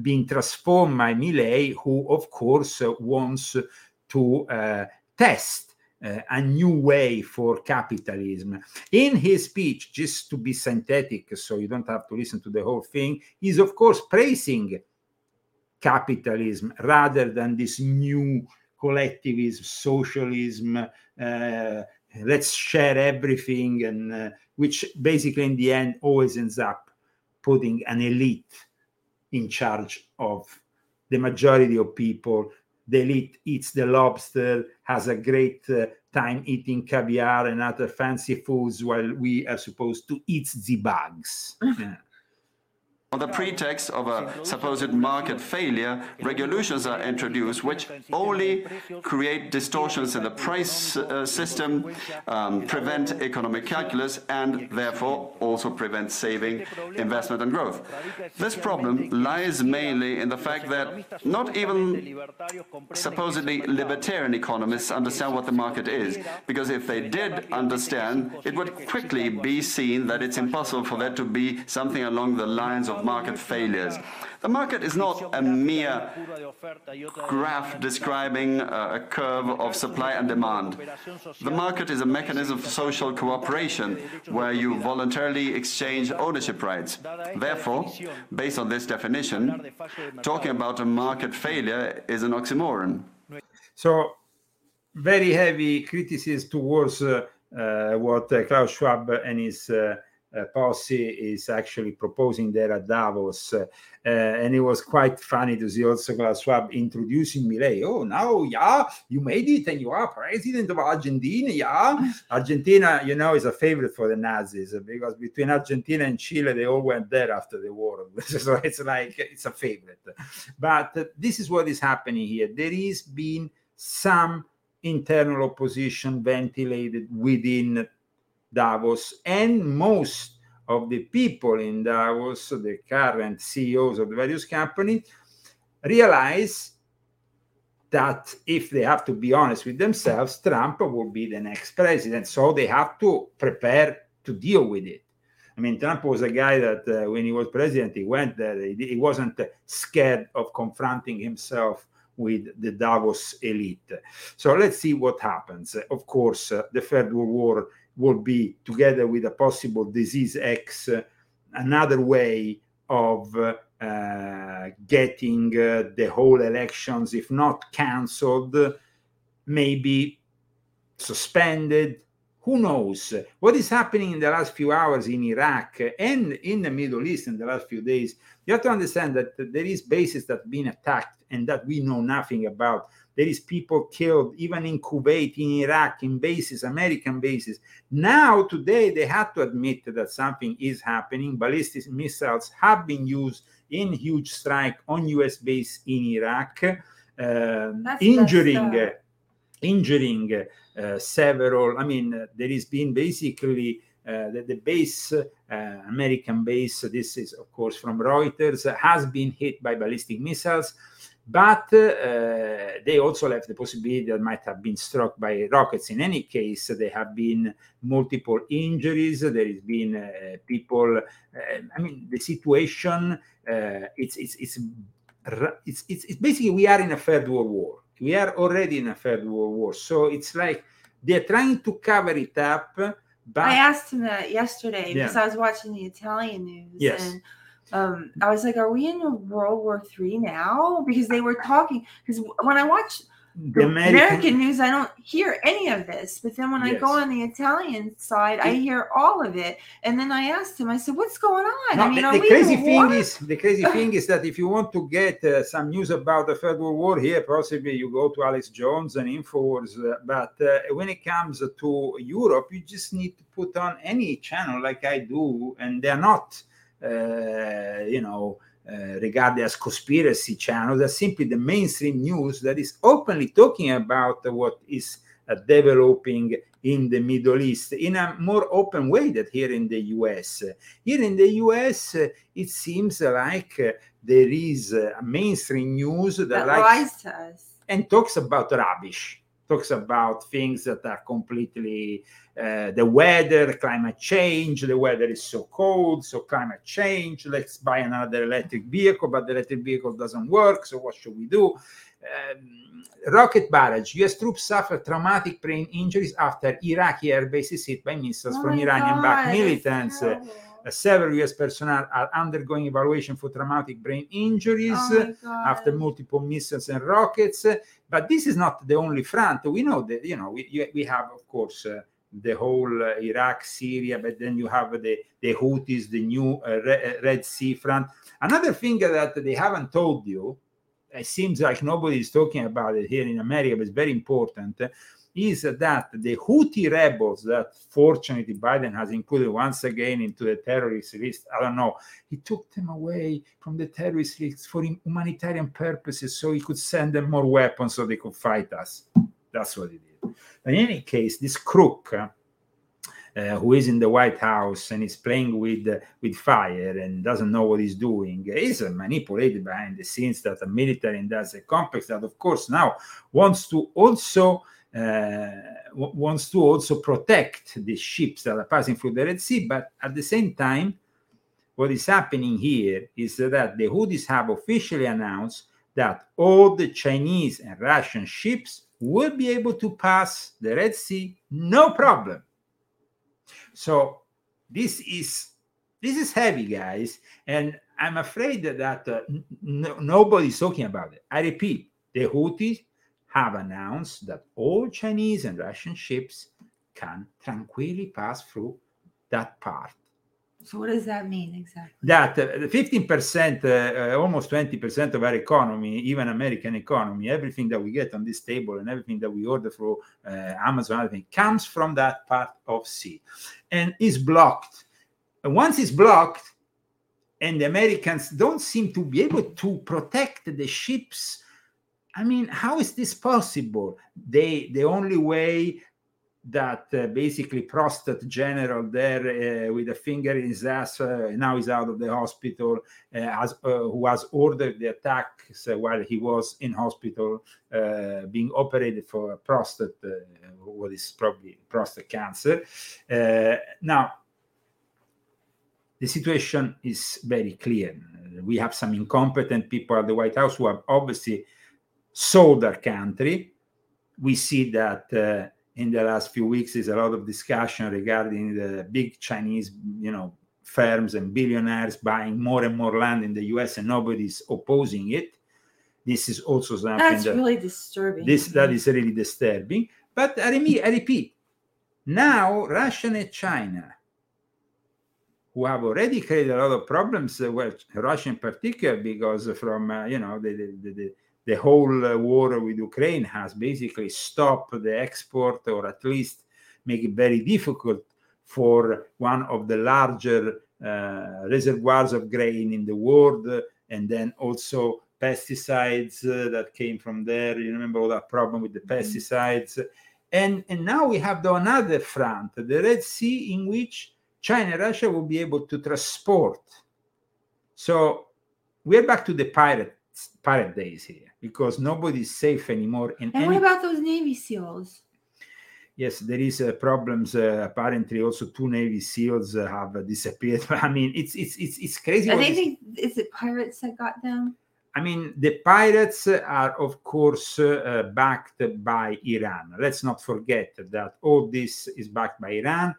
being transformed by Milei, who, of course, wants to test uh, a new way for capitalism. In his speech, just to be synthetic, so you don't have to listen to the whole thing, he's, of course, praising capitalism rather than this new collectivism, socialism. Uh, let's share everything, and uh, which basically, in the end, always ends up putting an elite in charge of the majority of people. The elite eats the lobster, has a great uh, time eating caviar and other fancy foods, while we are supposed to eat the bugs. (laughs) Yeah. On the pretext of a supposed market failure, regulations are introduced which only create distortions in the price uh, system, um, prevent economic calculus, and therefore also prevent saving, investment, and growth. This problem lies mainly in the fact that not even supposedly libertarian economists understand what the market is, because if they did understand, it would quickly be seen that it's impossible for there to be something along the lines of market failures. The market is not a mere graph describing uh, a curve of supply and demand. The market is a mechanism for social cooperation where you voluntarily exchange ownership rights. Therefore, based on this definition, talking about a market failure is an oxymoron. So, very heavy criticism towards uh, uh, what uh, Klaus Schwab and his uh, uh, posse is actually proposing there at Davos. Uh, and it was quite funny to see also Klaus Schwab introducing Milei. Oh, now, yeah, you made it and you are president of Argentina. Yeah. (laughs) Argentina, you know, is a favorite for the Nazis because between Argentina and Chile, they all went there after the war. (laughs) so it's like, it's a favorite. But uh, this is what is happening here. There is been some internal opposition ventilated within Davos, and most of the people in Davos, the current CEOs of the various companies, realize that if they have to be honest with themselves, Trump will be the next president. So they have to prepare to deal with it. I mean, Trump was a guy that uh, when he was president, he went there. He, he wasn't scared of confronting himself with the Davos elite. So let's see what happens. Of course, uh, the Third World War will be, together with a possible disease X, another way of uh, getting uh, the whole elections, if not cancelled, maybe suspended. Who knows? What is happening in the last few hours in Iraq and in the Middle East in the last few days? You have to understand that there is bases that have been attacked and that we know nothing about. There is people killed even in Kuwait, in Iraq, in bases, American bases. Now, today, they had to admit that something is happening. Ballistic missiles have been used in huge strike on U.S. base in Iraq, uh, injuring up. injuring uh, several. I mean, uh, there has been basically uh, the, the base, uh, American base. This is, of course, from Reuters, uh, has been hit by ballistic missiles. But uh, they also left the possibility that might have been struck by rockets. In any case, there have been multiple injuries. There has been uh, people. Uh, I mean, the situation. Uh, it's it's it's it's, it's, it's basically we are in a third world war. We are already in a third world war. So it's like they're trying to cover it up. But I asked him that yesterday Yeah. because I was watching the Italian news. Yes. And um, I was like, are we in World War Three now? Because they were talking. Because when I watch the American, American, news, I don't hear any of this. But then when I go on the Italian side, I hear all of it. And then I asked him, I said, what's going on? No, I mean, the, the crazy in thing is the crazy (laughs) thing is that if you want to get uh, some news about the Third World War here, possibly you go to Alex Jones and Infowars. Uh, but uh, when it comes to Europe, you just need to put on any channel like I do, and they're not, uh, you know. Uh, regarded as conspiracy channels, they're simply the mainstream news that is openly talking about what is uh, developing in the Middle East in a more open way than here in the US. Here in the US, uh, it seems like there is uh, mainstream news that, that likes us. and talks about rubbish, talks about things that are completely uh, the weather, climate change. The weather is so cold, so climate change. Let's buy another electric vehicle, but the electric vehicle doesn't work. So what should we do? Um, rocket barrage. U.S. troops suffer traumatic brain injuries after Iraqi air base is hit by missiles Oh from Iranian-backed militants. Uh, several U.S. personnel are undergoing evaluation for traumatic brain injuries Oh after multiple missiles and rockets. But this is not the only front. We know that you know we we have, of course, uh, the whole uh, Iraq, Syria, but then you have the the Houthis, the new uh, Re- uh, Red Sea front. Another thing that they haven't told you, it seems like nobody is talking about it here in America, but it's very important. Is that the Houthi rebels that fortunately Biden has included once again into the terrorist list? I don't know. He took them away from the terrorist list for humanitarian purposes so he could send them more weapons so they could fight us. That's what he did. In any case, this crook, uh, uh, who is in the White House and is playing with uh, with fire and doesn't know what he's doing, is uh, manipulated behind the scenes that a military industrial complex that, of course, now wants to also wants to also protect the ships that are passing through the Red Sea, but at the same time, what is happening here is that the Houthis have officially announced that all the Chinese and Russian ships will be able to pass the Red Sea no problem. So this is this is heavy, guys, and I'm afraid that, that uh, n- nobody's talking about it. I repeat, the Houthis have announced that all Chinese and Russian ships can tranquilly pass through that part So what does that mean exactly? that uh, 15%, uh, uh, almost 20% of our economy, even American economy, everything that we get on this table and everything that we order through uh, Amazon, everything comes from that part of sea and is blocked. And once it's blocked, and the Americans don't seem to be able to protect the ships. I mean, how is this possible? They the only way that uh, basically Prostate General there uh, with a finger in his ass uh, now is out of the hospital, uh, as, uh, who has ordered the attacks while he was in hospital uh, being operated for prostate, what is probably prostate cancer. Now, the situation is very clear. We have some incompetent people at the White House who have obviously sold country. We see that uh, in the last few weeks is a lot of discussion regarding the big Chinese, you know, firms and billionaires buying more and more land in the US and nobody's opposing it. This is also something That's that really disturbing. this that is really disturbing. But I repeat, now Russia and China, who have already created a lot of problems, uh, well, Russia in particular, because from uh, you know the the, the, the whole uh, war with Ukraine has basically stopped the export, or at least make it very difficult for one of the larger uh, reservoirs of grain in the world, and then also pesticides uh, that came from there. You remember all that problem with the pesticides, and and now we have the another front, the Red Sea, in which China and Russia will be able to transport. So we're back to the pirate pirate days here because nobody's safe anymore in And any what about those Navy SEALs? yes there is uh, problems uh, apparently also two navy seals uh, have uh, disappeared (laughs) i mean it's it's it's, it's crazy I what think is- it pirates that got them? I mean, the pirates are, of course, uh, backed by Iran. Let's not forget that all this is backed by Iran.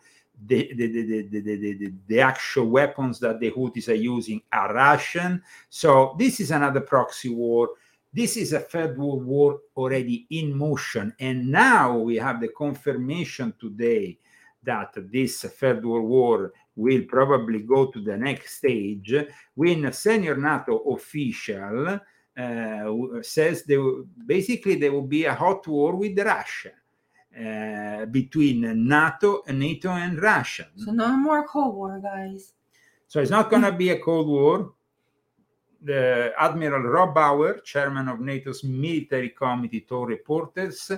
The, the, the, the, the, the, the, the actual weapons that the Houthis are using are Russian. So, this is another proxy war. This is a third world war already in motion. And now we have the confirmation today that this third world war will probably go to the next stage when a senior NATO official uh, says will- basically there will be a hot war with Russia uh, between NATO, NATO and Russia. So no more Cold War, guys. So it's not going to be a Cold War. The Admiral Rob Bauer, chairman of NATO's military committee, told reporters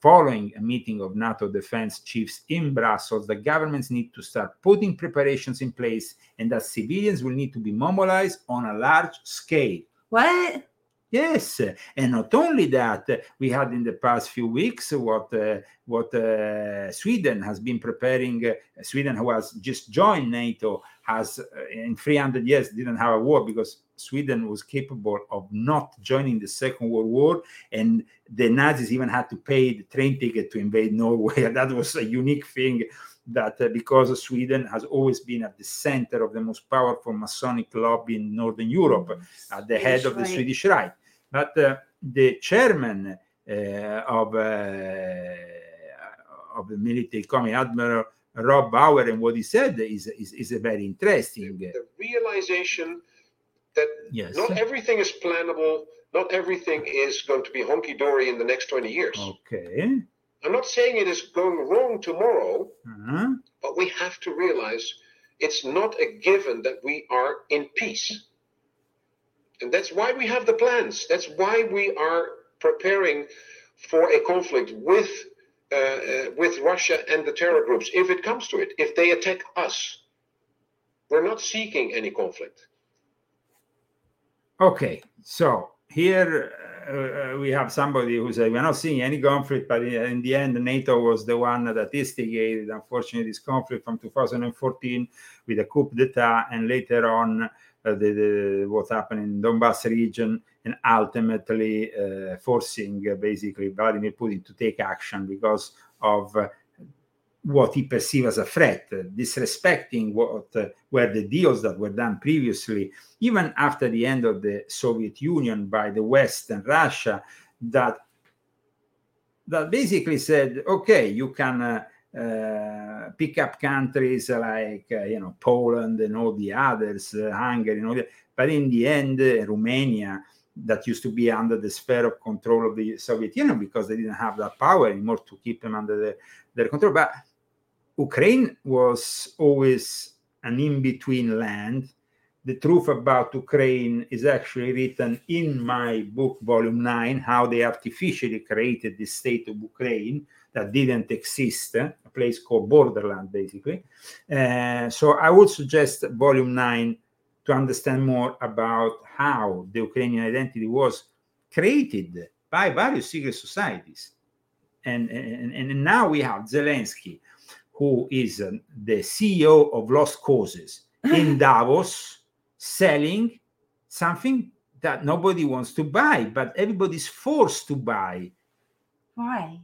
following a meeting of NATO defense chiefs in Brussels that governments need to start putting preparations in place and that civilians will need to be mobilized on a large scale. What? Yes, and not only that, we had in the past few weeks what uh, what uh, Sweden has been preparing. Uh, Sweden, who has just joined NATO, has uh, in 300 years didn't have a war because Sweden was capable of not joining the Second World War, and the Nazis even had to pay the train ticket to invade Norway. (laughs) that was a unique thing. That uh, because Sweden has always been at the center of the most powerful Masonic lobby in Northern Europe, at the head of the Swedish Swedish Right. But uh, the chairman uh, of uh, of the military committee, Admiral Rob Bauer, and what he said is is, is a very interesting. uh, the realization that Yes. not everything is plannable, not everything is going to be honky dory in the next 20 years. Okay. I'm not saying it is going wrong tomorrow, Uh-huh. but we have to realize it's not a given that we are in peace. And that's why we have the plans. That's why we are preparing for a conflict with uh, uh, with Russia and the terror groups if it comes to it. If they attack us, we're not seeking any conflict. Okay, so here uh, uh, we have somebody who said we're not seeing any conflict, but in, the end, NATO was the one that instigated, unfortunately, this conflict from 2014 with a coup d'état, and later on, uh, the, the, what happened in Donbass region, and ultimately uh, forcing uh, basically Vladimir Putin to take action because of uh, what he perceived as a threat, disrespecting what uh, were the deals that were done previously, even after the end of the Soviet Union by the West and Russia, that that basically said, okay, you can uh, uh, pick up countries like uh, you know Poland and all the others, uh, Hungary, and all the, but in the end, uh, Romania, that used to be under the sphere of control of the Soviet Union because they didn't have that power anymore to keep them under the, their control. But Ukraine was always an in between land. The truth about Ukraine is actually written in my book, volume nine, how they artificially created the state of Ukraine that didn't exist, a place called Borderland, basically. Uh, so I would suggest volume nine to understand more about how the Ukrainian identity was created by various secret societies. And, and, and now we have Zelensky, who is uh, the CEO of Lost Causes. (laughs) in Davos selling something that nobody wants to buy, but everybody's forced to buy Why?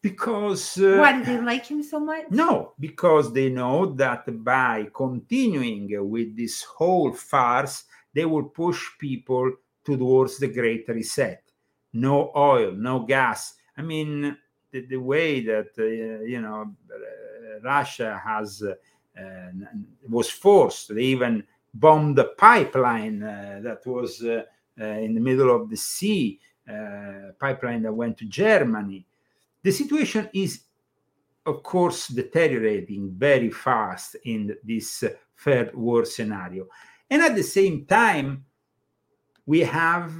because. uh, Why do they like him so much? No, because they know that by continuing with this whole farce, they will push people towards the Great Reset. No oil, no gas. I mean, the, the way that uh, you know uh, Russia has uh, was forced. They even bombed the pipeline that was in the middle of the sea, pipeline that went to Germany. The situation is of course, deteriorating very fast in this third war scenario. And at the same time, we have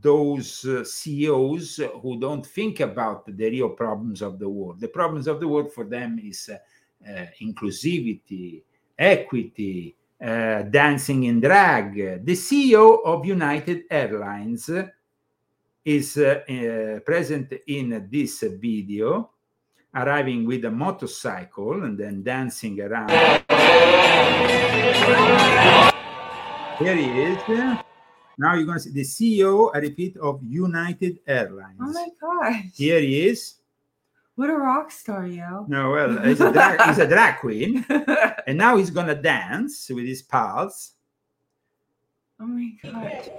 those uh, CEOs who don't think about the real problems of the world. The problems of the world for them is uh, uh, inclusivity, equity, uh, dancing in drag. The CEO of United Airlines is uh, uh, present in this video arriving with a motorcycle and then dancing around. Here he is. Now you're going to see the CEO, I repeat, of United Airlines. Oh my gosh. Here he is. What a rock star, yo. No, well, he's a drag, he's a drag queen. (laughs) and now he's going to dance with his pals. Oh my god.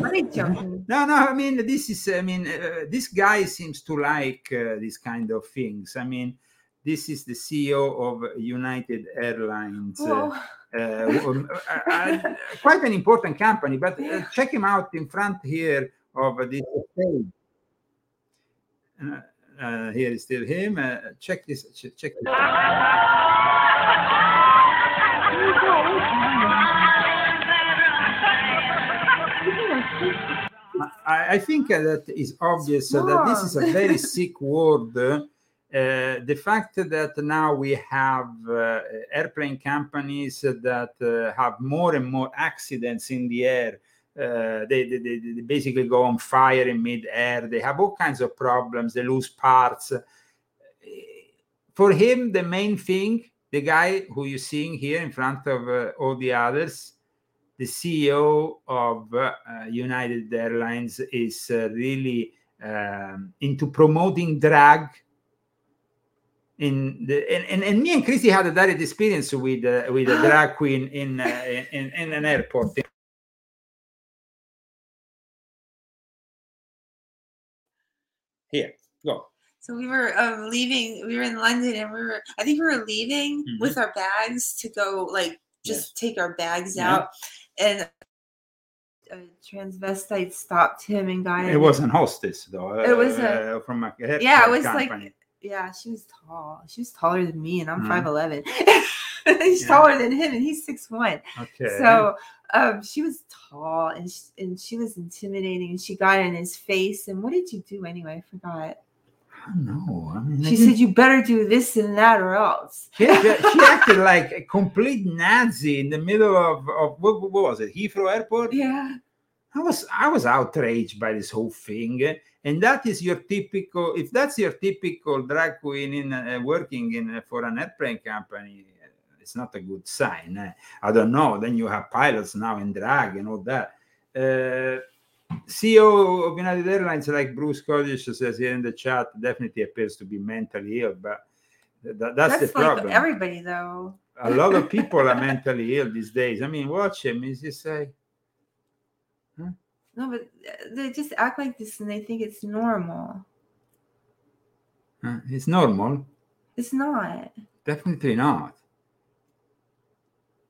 What a joking. No, no, I mean, this is, I mean, uh, this guy seems to like uh, these kind of things. I mean, this is the CEO of United Airlines. uh, (laughs) quite an important company, but uh, check him out in front here of this stage. Uh, uh, here is still him. Uh, check this. ch- Check this. I, I think uh, that is obvious uh, that this is a very (laughs) sick word. Uh, the fact that now we have uh, airplane companies that uh, have more and more accidents in the air. They, they, they, basically go on fire in mid-air. They have all kinds of problems. They lose parts. For him, the main thing, the guy who you're seeing here in front of all the others, the CEO of uh, United Airlines is uh, really um, into promoting drag. In the and, and, and me and Christy had a direct experience with uh, with a drag (gasps) queen in, uh, in in an airport. Here, go. So we were um, leaving. We were in London, and we were. I think we were leaving Mhm. with our bags to go, like, just take our bags Yeah. out. And a transvestite stopped him and got It in. was an hostess though. It was a- uh, from a hair yeah, it was company. like yeah, she was tall. She was taller than me, and I'm Mhm. five eleven. (laughs) She's taller than him, and he's six one. Okay. So um, she was tall, and she, and she was intimidating, and she got in his face. And what did you do anyway? I forgot. I mean, I She didn't- said, "You better do this and that, or else." She, she (laughs) acted like a complete Nazi in the middle of, of what, what was it, Heathrow Airport? Yeah. I was I was outraged by this whole thing, and that is your typical. If that's your typical drag queen in uh, working in uh, for an airplane company, uh, it's not a good sign. eh. I don't know. Then you have pilots now in drag and all that. Uh, CEO of United Airlines, like Bruce Codish says here in the chat, definitely appears to be mentally ill, but th- th- that's, the like problem. everybody, though. a lot of people are (laughs) mentally ill these days. I mean, watch him. He's just like, No, but uh, they just act like this, and they think it's normal. uh, it's normal. It's not. Definitely not.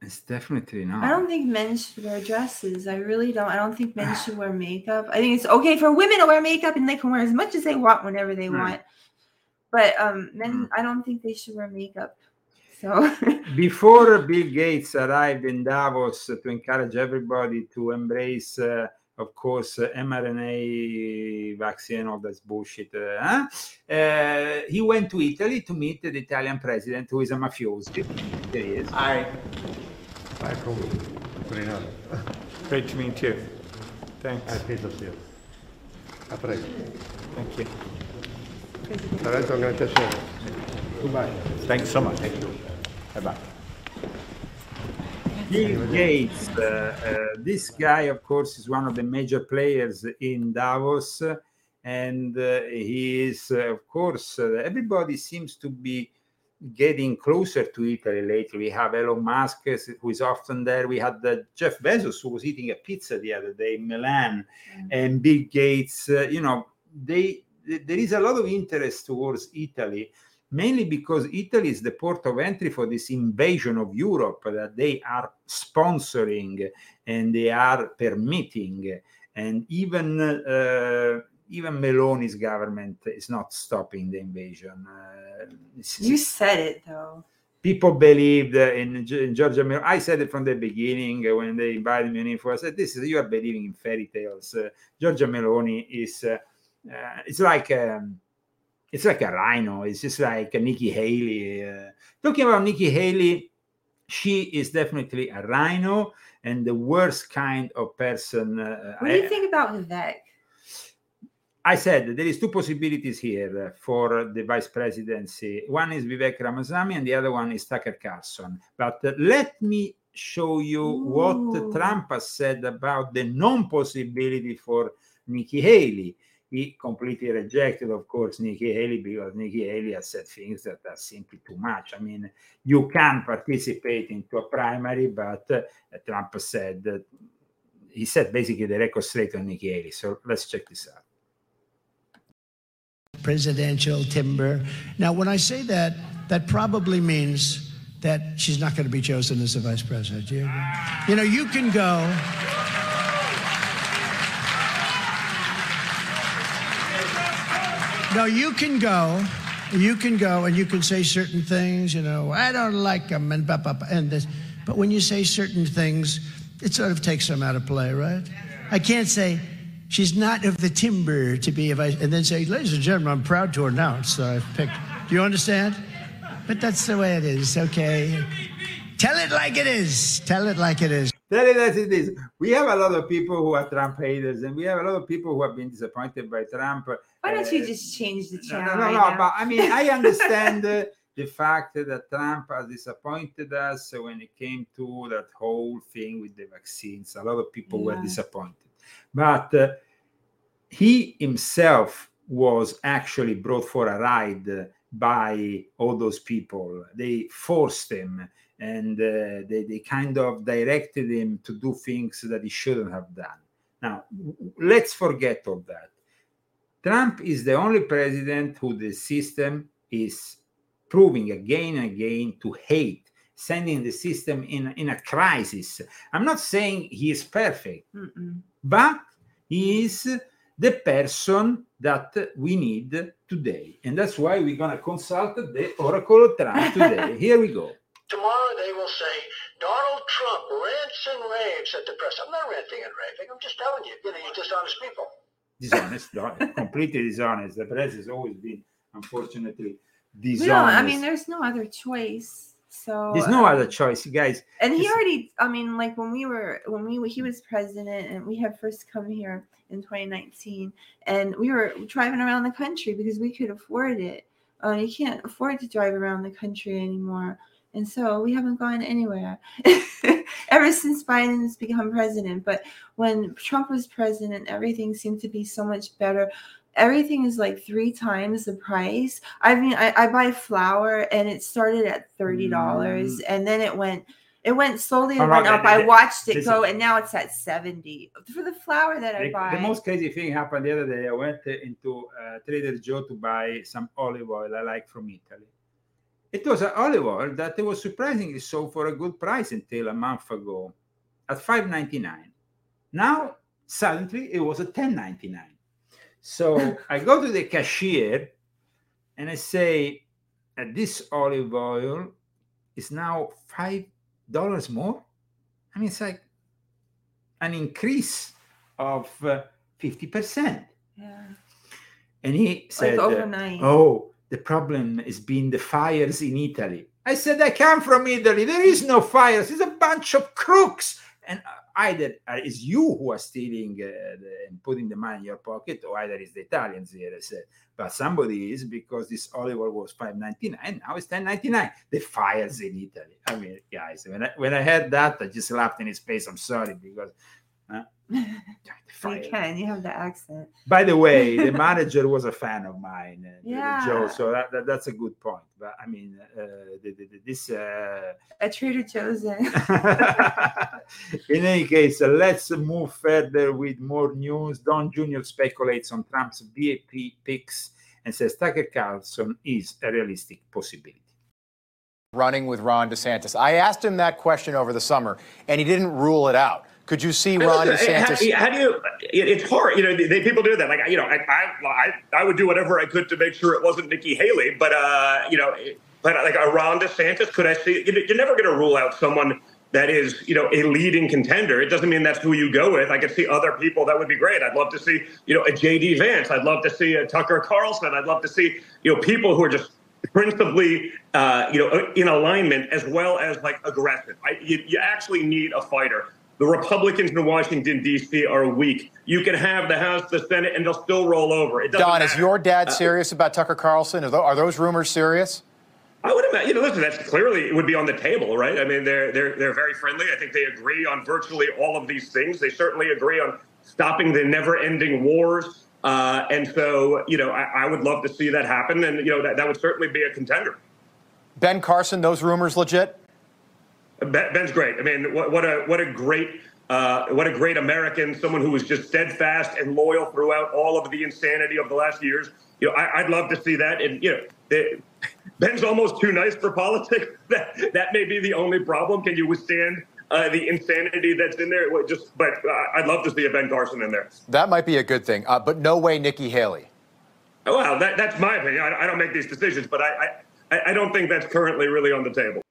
It's definitely not. I don't think men should wear dresses. I really don't. I don't think men (sighs) should wear makeup. I think it's okay for women to wear makeup and they can wear as much as they want whenever they Right. want. But um men, I don't think they should wear makeup. So (laughs) Before Bill Gates arrived in Davos to encourage everybody to embrace, uh, of course, uh, mRNA vaccine, all that bullshit, uh, huh? Uh, he went to Italy to meet the Italian president, who is a mafioso. There he is. Hi. Hi, come. (laughs) Great to meet you. Thanks. Happy to see you. A prego. Thank you. Veramente un gran piacere. Goodbye. Thanks so much. Thank you. Bye bye. Bill Gates, uh, uh, this guy, of course, is one of the major players in Davos, and uh, he is, uh, of course, uh, everybody seems to be getting closer to Italy lately. We have Elon Musk, who is often there. We had uh, Jeff Bezos, who was eating a pizza the other day in Milan, and Bill Gates. uh, you know, they th- there is a lot of interest towards Italy mainly because Italy is the port of entry for this invasion of Europe that they are sponsoring and they are permitting. And even uh, even Meloni's government is not stopping the invasion. Uh, You said it though. people believed in, in Giorgia Meloni. I said it from the beginning when they invited me info. I said, "This is you are believing in fairy tales." Uh, Giorgia Meloni is uh, uh, it's like um, it's like a rhino. It's just like a Nikki Haley. Uh, talking about Nikki Haley, she is definitely a rhino and the worst kind of person. Uh, What do I- you think about Vivek? I said there is two possibilities here uh, for the vice presidency. One is Vivek Ramaswamy, and the other one is Tucker Carlson. But uh, let me show you what Trump has said about the non-possibility for Nikki Haley. He completely rejected, of course, Nikki Haley because Nikki Haley has said things that are simply too much. I mean, you can participate into a primary, but uh, Trump said that he said basically the record straight on Nikki Haley. So let's check this out. presidential timber. Now, when I say that, that probably means that she's not going to be chosen as the vice president. You, you know, you can go. No, you can go. You can go and you can say certain things. You know, I don't like them and blah, blah, blah, and this. But when you say certain things, it sort of takes them out of play, right? I can't say she's not of the timber to be a vice, and then say, ladies and gentlemen, I'm proud to announce that I've picked. Do you understand? But that's the way it is. Okay. Tell it like it is. Tell it like it is. Tell it as it is. We have a lot of people who are Trump haters, and we have a lot of people who have been disappointed by Trump. Why don't you Uh, just change the channel? no, no, right no, but I mean, I understand (laughs) uh, the fact that Trump has disappointed us when it came to that whole thing with the vaccines. A lot of people were disappointed, but uh, he himself was actually brought for a ride by all those people. They forced him and uh, they, they kind of directed him to do things that he shouldn't have done. Now, let's forget all that. Trump is the only president who the system is proving again and again to hate, sending the system in, in a crisis. I'm not saying he is perfect, Mm-mm. but he is the person that we need today. And that's why we're going to consult the Oracle of Trump today. (laughs) Here we go. Tomorrow they will say Donald Trump rants and raves at the press. I'm not ranting and raving. I'm just telling you, you know, you dishonest people. Dishonest, completely dishonest. The press has always been, unfortunately, dishonest. No, I mean, there's no other choice. So There's no other choice, you guys. And he already, I mean, like when we were, when we, he was president and we had first come here in 2019 and we were driving around the country because we could afford it. Uh, you can't afford to drive around the country anymore. And so we haven't gone anywhere (laughs) ever since Biden has become president. But when Trump was president, everything seemed to be so much better. Everything is like three times the price. I mean, I, I buy flour and it started at thirty dollars, and then it went, it went slowly. All went up. I watched it go, and now it's at seventy for the flour that I The, buy. the most crazy thing happened the other day. I went into uh, Trader Joe to buy some olive oil I like from Italy. It was an olive oil that it was surprisingly sold for a good price until a month ago at 5.99. Now suddenly it was at 10.99. So I go to the cashier and I say, uh, this olive oil is now five dollars more. I mean, it's like an increase of uh, 50%. yeah. And he said, uh, overnight. Oh, the problem has been the fires in Italy. I said, I come from Italy. There is no fires. It's a bunch of crooks. And either uh, it's you who are stealing uh, the, and putting the money in your pocket, or either it's the Italians here. I said, but somebody is because this olive oil was five ninety nine, now it's ten ninety nine. The fires in Italy. I mean, guys, when I when I heard that, I just laughed in his face. I'm sorry because. (laughs) You can. You have the accent. by the way, the (laughs) manager was a fan of mine, uh, Yeah. Joe. So that, that, that's a good point. But I mean, uh, the, the, the- this. Uh, A Trader Joe's. in. in any case, uh, let's move further with more news. Don Jr. speculates on Trump's VIP picks and says Tucker Carlson is a realistic possibility. running with Ron DeSantis. I asked him that question over the summer, and he didn't rule it out. Could you see Ron Listen, how- DeSantis? How, do you? It, it's hard. You know, they, people do that. Like you know, I, I I would do whatever I could to make sure it wasn't Nikki Haley. But uh, you know, but like a Ron DeSantis, could I see? you- You're never going to rule out someone that is you know a leading contender. It doesn't mean that's who you go with. I could see other people that would be great. I'd love to see you know a JD Vance. I'd love to see a Tucker Carlson. I'd love to see you know people who are just principally uh, you know in alignment as well as like aggressive. I, you, you actually need a fighter. The Republicans in Washington D.C. are weak. You can have the House, the Senate, and they'll still roll over. It doesn't Don, is your dad Uh, serious about Tucker Carlson? Are those rumors serious? I would imagine. You know, listen, that's clearly it would be on the table, right? I mean, they're they're they're very friendly. I think they agree on virtually all of these things. They certainly agree on stopping the never-ending wars. Uh, and so, you know, I, I would love to see that happen, and you know, that, that would certainly be a contender. Ben Carson, those rumors legit? Ben- Ben's great. I mean, what, what a what a great uh, what a great American, someone who was just steadfast and loyal throughout all of the insanity of the last years. You know, I, I'd love to see that. And you know, the, Ben's almost too nice for politics. (laughs) That that may be the only problem. Can you withstand uh, the insanity that's in there? Just, but uh, I'd love to see a Ben Carson in there. That might be a good thing, uh, but no way Nikki Haley. Well, that, that's my opinion. I, I don't make these decisions, but I, I I don't think that's currently really on the table.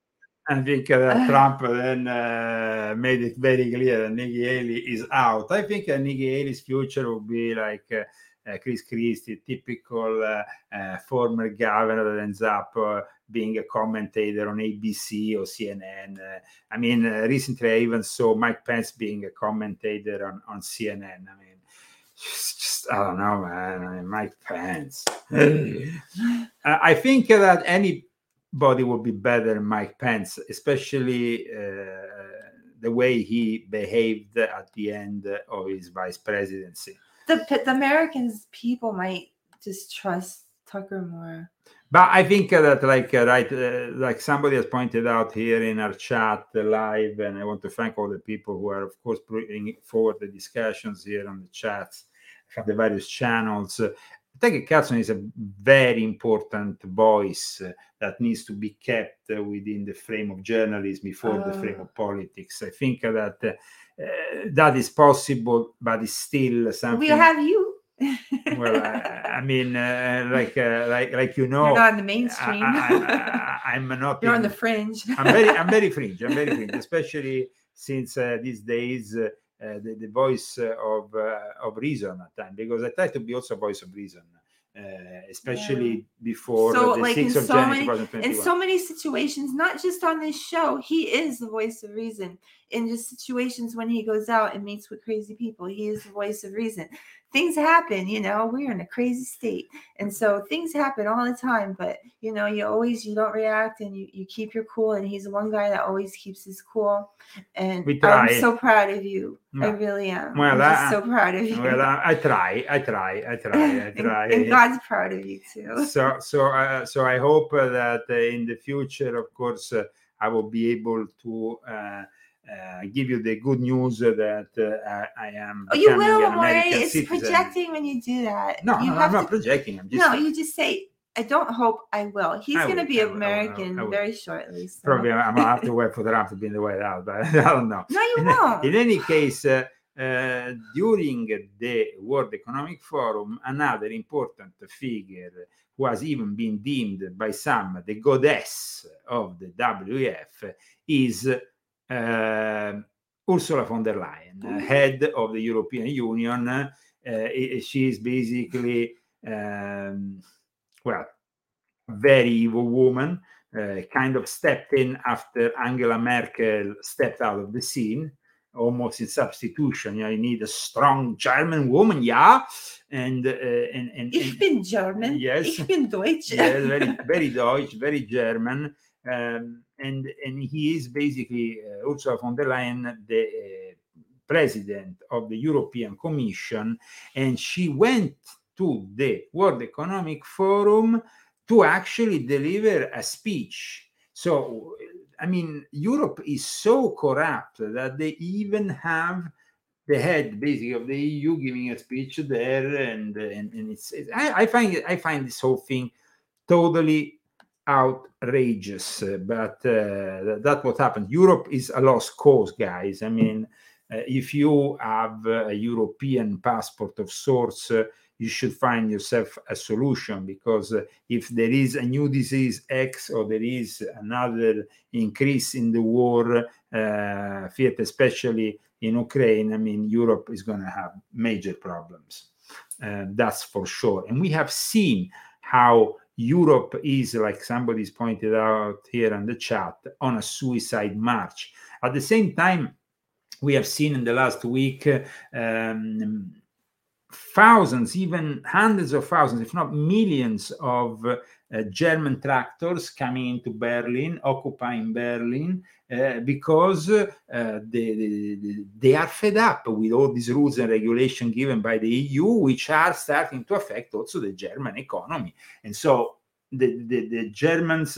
I think uh, that Trump then uh, made it very clear that Nikki Haley is out. I think uh, Nikki Haley's future will be like uh, uh, Chris Christie, typical uh, uh, former governor that ends up uh, being a commentator on ABC or CNN. Uh, I mean, uh, recently I even saw Mike Pence being a commentator on, on CNN. I mean, just, just I don't know, man. I mean, Mike Pence. Uh, I think that anybody would be better than Mike Pence, especially uh, the way he behaved at the end of his vice presidency. The, the Americans, people might just trust Tucker more. But I think that, like, uh, right, uh, like somebody has pointed out here in our chat uh, live, and I want to thank all the people who are, of course, bringing forward the discussions here on the chats from the various channels. Tucker Carlson is a very important voice uh, that needs to be kept uh, within the frame of journalism before the frame Oh. of politics. I think that uh, uh, that is possible, but it's still something. We'll have you. well, I, I mean, uh, like, uh, like, like you know, You're not in the mainstream. I, am not. (laughs) You're on the fringe. I'm very, I'm very (laughs) fringe. I'm very fringe, especially since uh, these days the, the voice of uh, of reason at times, because I try to be also a voice of reason, uh, especially before so the like 6th of so January many in so many situations not just on this show he is the voice of reason in just situations when he goes out and meets with crazy people he is the voice of reason. Things happen you know we're in a crazy state and so things happen all the time but you know you always you don't react and you, you keep your cool and he's the one guy that always keeps his cool and We i'm so proud of you. I really am. Well, i'm I- so proud of you. Well, I, I try, I try, I (laughs) try, I try. and god's proud of you too. So so uh, so i hope uh, that uh, in the future of course uh, i will be able to uh, give you the good news that uh, I, I am Oh, you will, Amore. American It's citizen. projecting when you do that. No, you no, have I'm not projecting. I'm just No, you just say, I don't hope I will. He's going to be will, will, I will, American I will. very shortly. So. probably I'm gonna have to (laughs) wait for Trump to be in the White House, but (laughs) I don't know. No, you in, won't. in any case, uh, uh, during the World Economic Forum, another important figure who has even been deemed by some the goddess of the WEF is Ursula von der Leyen, uh, head of the European Union. Uh, she is basically, um, well, very evil woman, uh, kind of stepped in after Angela Merkel stepped out of the scene. almost in substitution. You, know, you need a strong German woman, yeah, and uh, and, and, Ich and bin German. Yes. Ich bin Deutsch. yeah, very (laughs) very Deutsch, very German, um, and and he is basically uh, Ursula von der Leyen, the uh, president of the European Commission, and she went to the World Economic Forum to actually deliver a speech. So, I mean, Europe is so corrupt that they even have the head basically of the EU giving a speech there, and and, and it's, it's I, I find I find this whole thing totally outrageous. But uh, that- that's what happened. Europe is a lost cause, guys. I mean, uh, if you have a European passport of sorts, uh, you should find yourself a solution because if there is a new disease X or there is another increase in the war, uh, fiat, especially in Ukraine, I mean, Europe is going to have major problems. Uh, that's for sure. And we have seen how Europe is, like somebody's pointed out here in the chat, on a suicide march. At the same time, we have seen in the last week um, thousands, even hundreds of thousands, if not millions, of uh, German tractors coming into Berlin, occupying Berlin, uh, because uh, they, they, they are fed up with all these rules and regulations given by the EU, which are starting to affect also the German economy. And so the, the, the Germans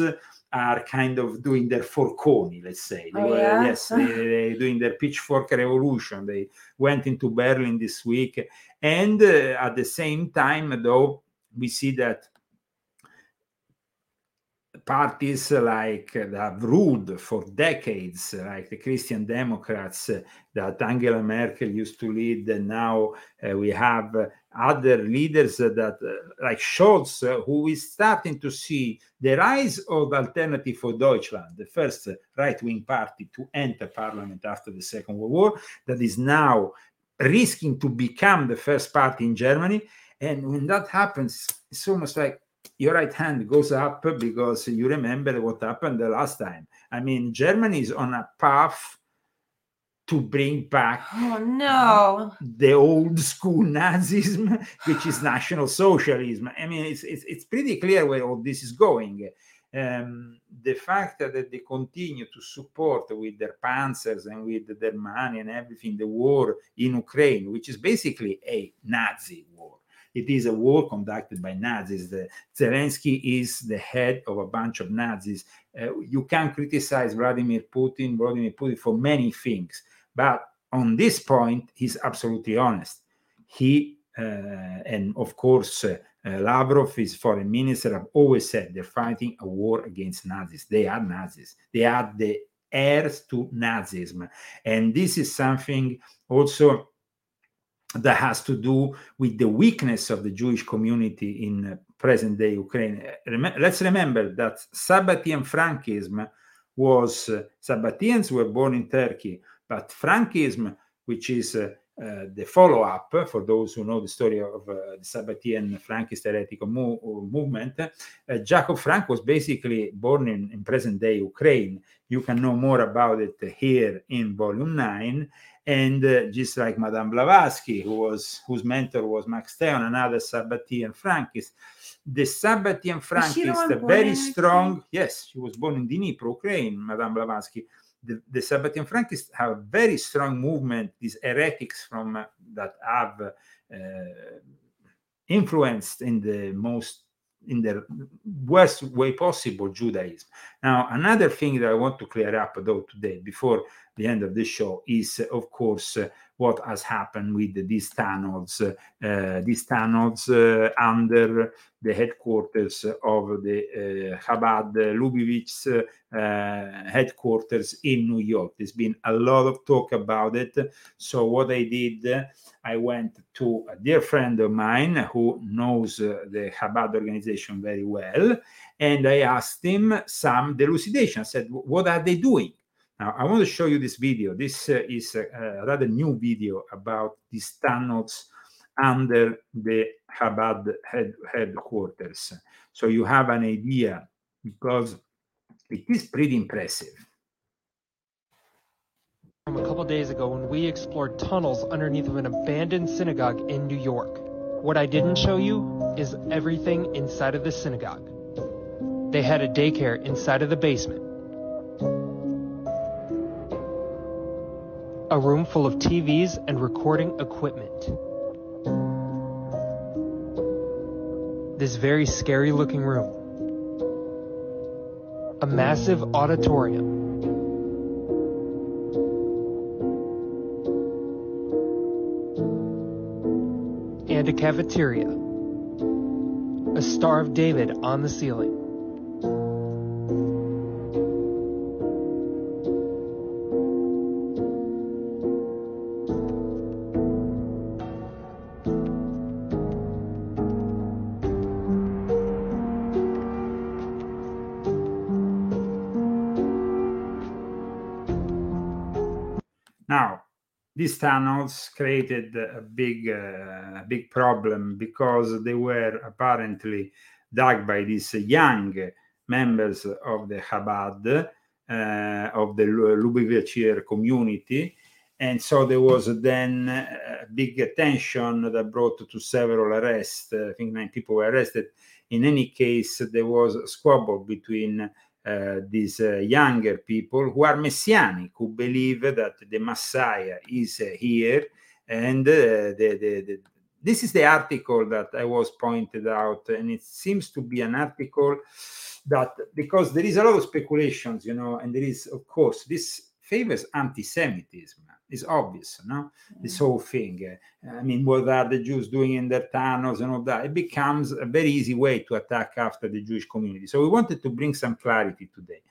are kind of doing their forconi, let's say. They Oh, were- yeah? yes, they, (laughs) they doing their pitchfork revolution. They went into Berlin this week. And uh, at the same time, though, we see that parties like that have ruled for decades, like the Christian Democrats that Angela Merkel used to lead, and now uh, we have uh, other leaders that, uh, like Scholz, uh, who is starting to see the rise of Alternative for Deutschland, the first uh, right-wing party to enter parliament after the Second World War, that is now risking to become the first party in Germany. And when that happens, it's almost like your right hand goes up because you remember what happened the last time. I mean, Germany is on a path to bring back Oh no. the old school Nazism, which is National Socialism. I mean, it's it's, it's pretty clear where all this is going. Um, the fact that they continue to support with their panzers and with their money and everything the war in Ukraine, which is basically a Nazi war. It is a war conducted by Nazis. The, Zelensky is the head of a bunch of Nazis. Uh, you can criticize Vladimir Putin, Vladimir Putin for many things, but on this point, he's absolutely honest. He uh, and of course uh, Lavrov, his foreign minister, have always said they're fighting a war against Nazis. They are Nazis. They are the heirs to Nazism, and this is something also that has to do with the weakness of the Jewish community in uh, present day Ukraine. Let's remember that Sabbatian Frankism was, uh, Sabbateans were born in Turkey, but Frankism, which is uh, uh, the follow up for those who know the story of uh, the Sabbatean Frankist heretical mo- movement, uh, Jacob Frank was basically born in, in present day Ukraine. You can know more about it here in volume 9 and uh, just like Madame Blavatsky, who was whose mentor was Max Theon, another Sabbatean Frankist. The Sabbatean Frankist, one a born very strong, yes, she was born in Dnipro, Ukraine, Madame Blavatsky. The, the Sabbatean Frankists have a very strong movement, these heretics from uh, that have uh, influenced in the most in the worst way possible Judaism. Now, another thing that I want to clear up though today before the end of the show is, of course, what has happened with these tunnels, uh, these tunnels uh, under the headquarters of the uh, Chabad Lubavitch uh, headquarters in New York. There's been a lot of talk about it. So what I did, I went to a dear friend of mine who knows the Chabad organization very well, and I asked him some delucidation. I said, "What are they doing?" Now, I want to show you this video. This uh, is a, a rather new video about these tunnels under the Chabad head, headquarters. So you have an idea because it is pretty impressive. a couple days ago when we explored tunnels underneath of an abandoned synagogue in New York. What I didn't show you is everything inside of the synagogue. They had a daycare inside of the basement. A room full of TVs and recording equipment. This very scary looking room. A massive auditorium. and a cafeteria. A Star of David on the ceiling. These tunnels created a big, uh, big problem because they were apparently dug by these young members of the Chabad, uh, of the Lubavitcher community. And so there was then a big tension that brought to several arrests. I think nine people were arrested. In any case, there was a squabble between these uh, younger people who are messianic, who believe that the Messiah is uh, here. And the, the, the, this is the article that I was pointed out, and it seems to be an article that because there is a lot of speculations, you know, and there is, of course, this favors anti-Semitism. It's obvious, no? This whole thing. I mean, what are the Jews doing in their tunnels and all that? It becomes a very easy way to attack after the Jewish community. So we wanted to bring some clarity today.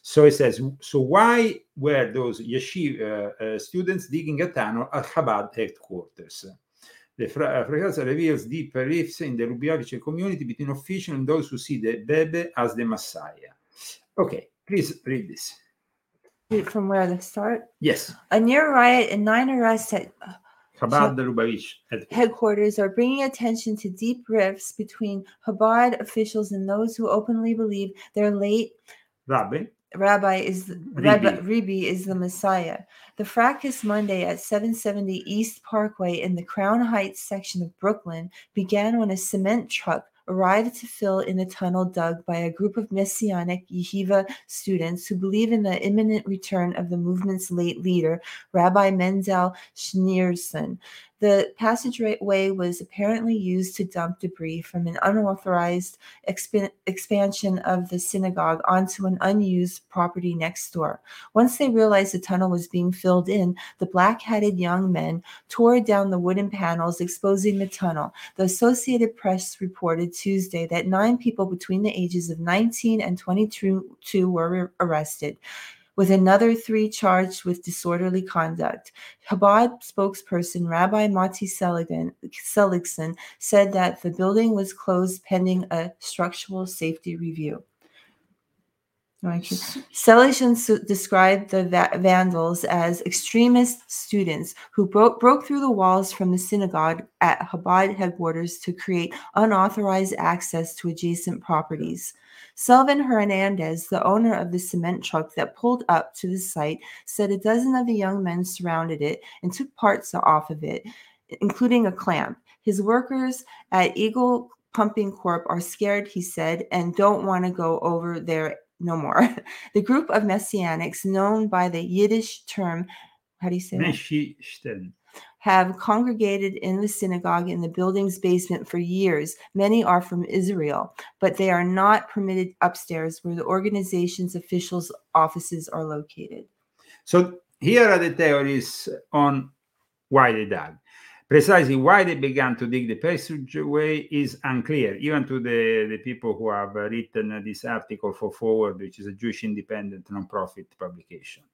So it says, so why were those yeshiva uh, uh, students digging a tunnel at Chabad headquarters? The Fracasa reveals deep rifts in the Lubavitcher community between officials and those who see the Rebbe as the Messiah. Okay, please read this. From where to start? Yes, A near riot and nine arrests at Chabad headquarters. headquarters are bringing attention to deep rifts between Chabad officials and those who openly believe their late Rabbi, rabbi is Rabbi Ribi is the Messiah. The fracas Monday at 770 East Parkway in the Crown Heights section of Brooklyn began when a cement truck arrived to fill in a tunnel dug by a group of Messianic yeshiva students who believe in the imminent return of the movement's late leader, Rabbi Mendel Schneerson. The passageway was apparently used to dump debris from an unauthorized exp- expansion of the synagogue onto an unused property next door. Once they realized the tunnel was being filled in, the black hatted young men tore down the wooden panels, exposing the tunnel. The Associated Press reported Tuesday that nine people between the ages of 19 and 22 were arrested with another three charged with disorderly conduct. Chabad spokesperson Rabbi Mati Seligson said that the building was closed pending a structural safety review. Seligson described the va- vandals as extremist students who broke, broke through the walls from the synagogue at Chabad headquarters to create unauthorized access to adjacent properties. Selvin Hernandez, the owner of the cement truck that pulled up to the site, said a dozen of the young men surrounded it and took parts off of it, including a clamp. His workers at Eagle Pumping Corp are scared, he said, and don't want to go over there no more. (laughs) The group of messianics, known by the Yiddish term, how do you say that? Have congregated in the synagogue in the building's basement for years. Many are from Israel, but they are not permitted upstairs where the organization's officials' offices are located. So here are the theories on why they dug. Precisely why they began to dig the passageway is unclear, even to the, the people who have written this article for Forward, which is a Jewish independent nonprofit publication.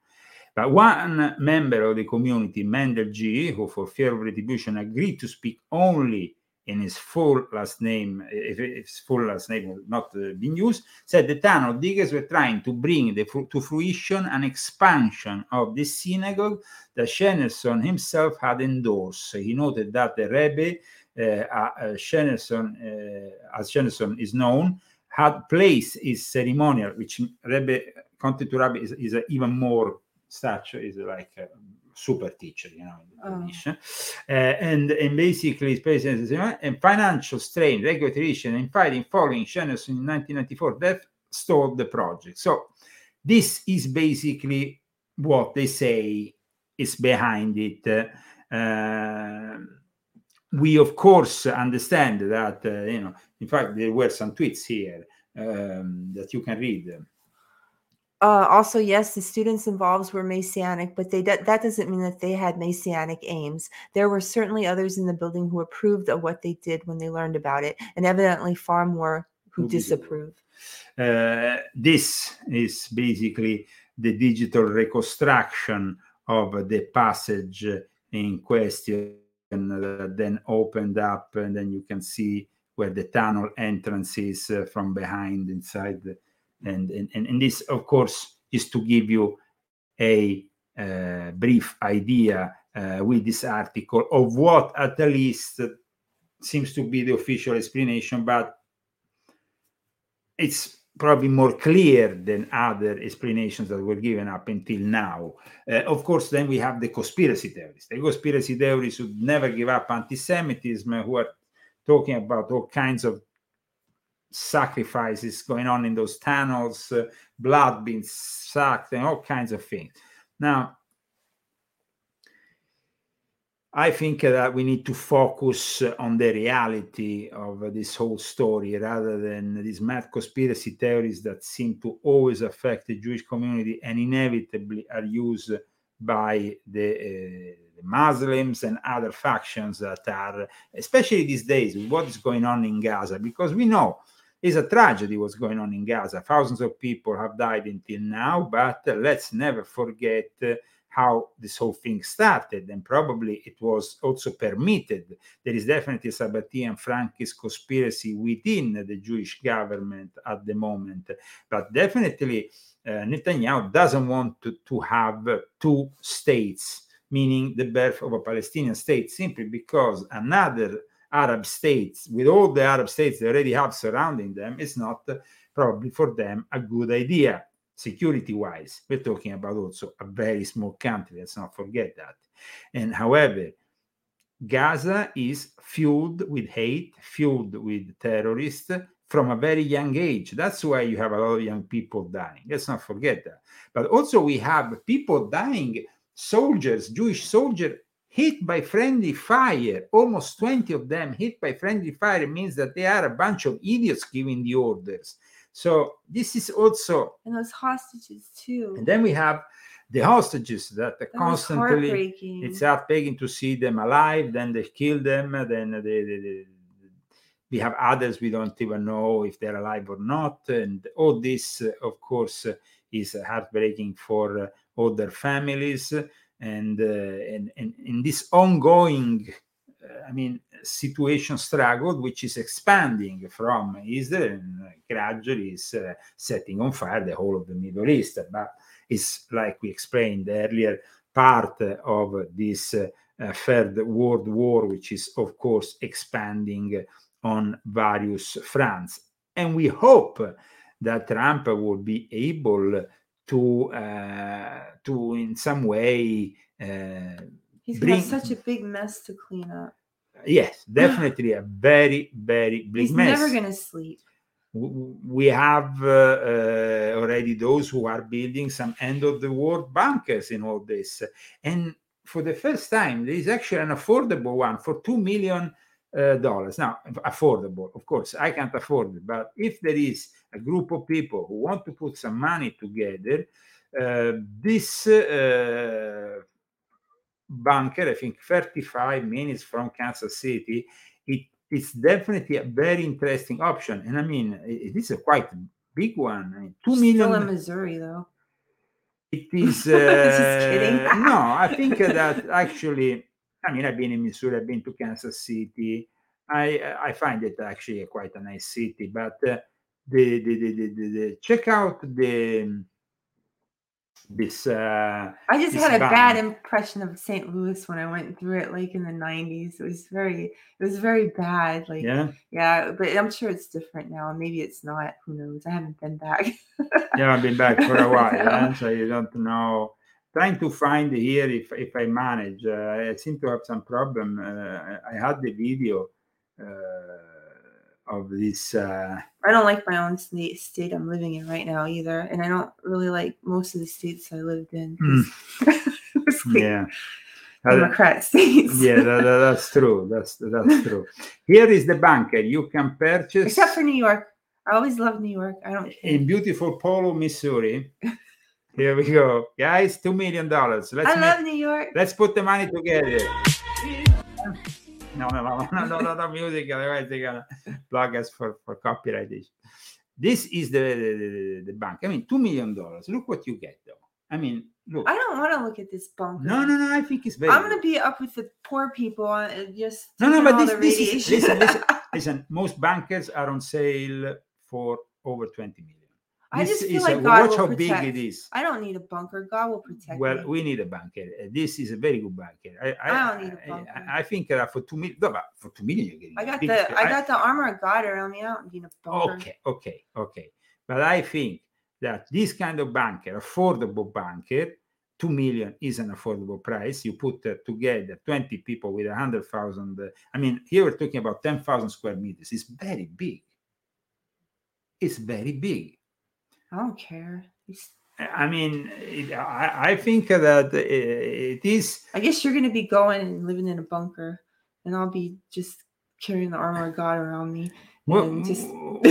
But one member of the community, Mendel G, who for fear of retribution agreed to speak only in his full last name, if his full last name will not uh, be used, said the tunnel diggers were trying to bring the, to fruition an expansion of the synagogue that Schneerson himself had endorsed. He noted that the Rebbe, uh, uh, Schneerson, uh, as Schneerson is known, had placed his ceremonial, which Rebbe, contrary to Rabbi, is, is even more stature, is like uh, super teacher, you know, in Oh. Uh, and and basically, space and financial strain, regulatory issue, and fighting following Schneerson's in 1994 that stalled the project. So this is basically what they say is behind it. Uh, we of course understand that uh, you know. In fact, there were some tweets here um, that you can read. Uh, also, yes, the students involved were Messianic, but they that that doesn't mean that they had Messianic aims. There were certainly others in the building who approved of what they did when they learned about it, and evidently far more who disapprove. Uh, this is basically the digital reconstruction of the passage in question that then opened up, and then you can see where the tunnel entrance is uh, from behind inside. the- and, and, and this, of course, is to give you a uh, brief idea uh, with this article of what at least seems to be the official explanation, but it's probably more clear than other explanations that were given up until now. Uh, of course, then we have the conspiracy theorists. The conspiracy theorists who never give up anti-Semitism, who are talking about all kinds of sacrifices going on in those tunnels, uh, blood being sucked, and all kinds of things. Now, I think that we need to focus on the reality of this whole story rather than these mad conspiracy theories that seem to always affect the Jewish community and inevitably are used by the, uh, the Muslims and other factions that are, especially these days, what is going on in Gaza, because we know it's a tragedy what's going on in Gaza. Thousands of people have died until now, but let's never forget uh, how this whole thing started, and probably it was also permitted. There is definitely Sabbatean Frankist conspiracy within the Jewish government at the moment, but definitely uh, Netanyahu doesn't want to, to have two states, meaning the birth of a Palestinian state, simply because another Arab states, with all the Arab states they already have surrounding them, is not uh, probably for them a good idea security wise. We're talking about also a very small country, let's not forget that. And however, Gaza is fueled with hate, fueled with terrorists from a very young age. That's why you have a lot of young people dying. Let's not forget that. But also, we have people dying, soldiers, Jewish soldiers, hit by friendly fire. Almost 20 of them hit by friendly fire means that they are a bunch of idiots giving the orders. So, this is also And those hostages too. and then we have the hostages that are constantly it's heartbreaking to see them alive. Then they kill them. Then they, they, they- we have others we don't even know if they're alive or not. And all this, of course, uh, is heartbreaking for uh, all their families. And uh, and, and in this ongoing, uh, I mean, situation struggle, which is expanding from Israel and uh, gradually is uh, setting on fire the whole of the Middle East. But it's like we explained earlier, part of this uh, third world war, which is of course expanding on various fronts. And we hope that Trump will be able to uh, to in some way uh, He's bring have such a big mess to clean up. yes (sighs) definitely a very very big He's mess never gonna sleep. we have uh, uh, already those who are building some end of the world bunkers in all this and for the first time there is actually an affordable one for 2 million uh, dollars now affordable of course i can't afford it but if there is a group of people who want to put some money together uh, this uh, bunker i think 35 minutes from kansas city it it's definitely a very interesting option. And I mean, it is a quite big one. I mean, two Still in. Missouri though. It is. (laughs) Uh, (laughs) no, I think that actually, I mean, I've been in Missouri, I've been to Kansas City. I I find it actually quite a nice city. But uh, the, the, the, the, the, the check out the this. Uh, I just had a band. bad impression of St. Louis when I went through it, like in the '90s. It was very, it was very bad. Like, Yeah? yeah, but I'm sure it's different now. Maybe it's not. Who knows? I haven't been back. (laughs) yeah, I've been back for a while, So- (laughs) eh, so you don't know. trying to find here if if I manage. Uh, I seem to have some problem. Uh, I had the video uh, of this. Uh, I don't like my own state, state I'm living in right now either, and I don't really like most of the states I lived in. (laughs) it's like yeah. Democrat states. yeah, that, that- that's true. That's that's true. Here is the bunker. You can purchase Except for New York. I always love New York. I don't. in beautiful Polo, Missouri. Here we go, guys. Two million dollars. Let's I make- love New York. Let's put the money together. No, no, no, no, no, no, no music. Otherwise, they're gonna block us for for copyright issue. This is the the, the, bank. I mean, two million dollars. Look what you get, though. I mean, look. I don't want to look at this bunker. No, no, no. I think it's very. I'm gonna be up with the poor people and just No, no, but this, this is listen, listen, listen. Most bankers are on sale for over twenty million. I just feel like a- God watch will how protect. big it is. I don't need a bunker. God will protect Well, me. we need a banker. Uh, This is a very good banker. I, I, I don't need a bunker. I, I think that for two million, no, for two million, you're getting. I got the I got the armor of God around me. I don't need a bunker. Okay, okay, okay. But I think that this kind of bunker, affordable bunker, two million is an affordable price. You put uh, together twenty people with a hundred thousand. Uh, I mean, here we're talking about ten thousand square meters. It's very big. It's very big. I don't care. It's- I mean, it, I, I think that it is. I guess you're gonna be going and living in a bunker, and I'll be just carrying the armor of God around me. Well, and just (laughs)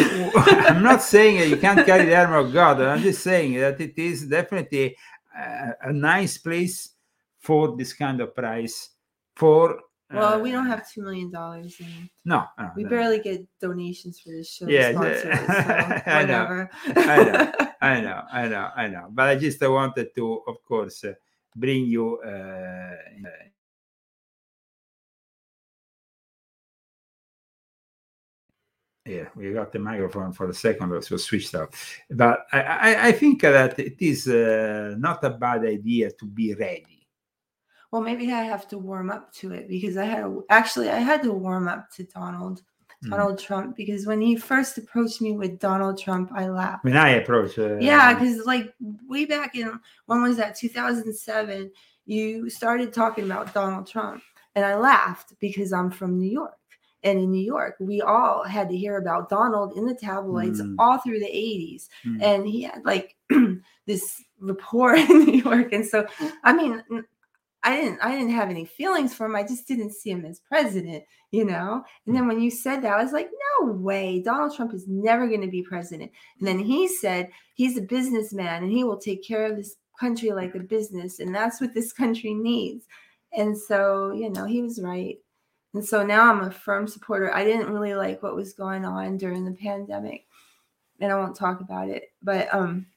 I'm not saying that you can't (laughs) carry the armor of God. I'm just saying that it is definitely a, a nice place for this kind of price. For well, we don't have two million dollars, no, no, we no. barely get donations for this show. Yeah, sponsor it, so (laughs) I know, whatever. I know, (laughs) I know, I know, I know. But I just wanted to, of course, uh, bring you. Uh, yeah, we got the microphone for a second, it was switched off. But I, I, I think that it is uh, not a bad idea to be ready. Well, maybe I have to warm up to it because I had actually I had to warm up to Donald Mm. Donald Trump because when he first approached me with Donald Trump, I laughed. When I approached, uh, Yeah, because like way back in when was that 2007, you started talking about Donald Trump, and I laughed because I'm from New York. And in New York, we all had to hear about Donald in the tabloids Mm. all through the 80s. Mm. And he had like (clears throat) this rapport (laughs) in New York. And so, I mean, I didn't I didn't have any feelings for him. I just didn't see him as president, you know. And then when you said that, I was like, no way, Donald Trump is never going to be president. And then he said he's a businessman and he will take care of this country like a business, and that's what this (laughs) country needs. And so, you know, he was right. And so now I'm a firm supporter. I didn't really like what was going on during the pandemic, and I won't talk about it. But um,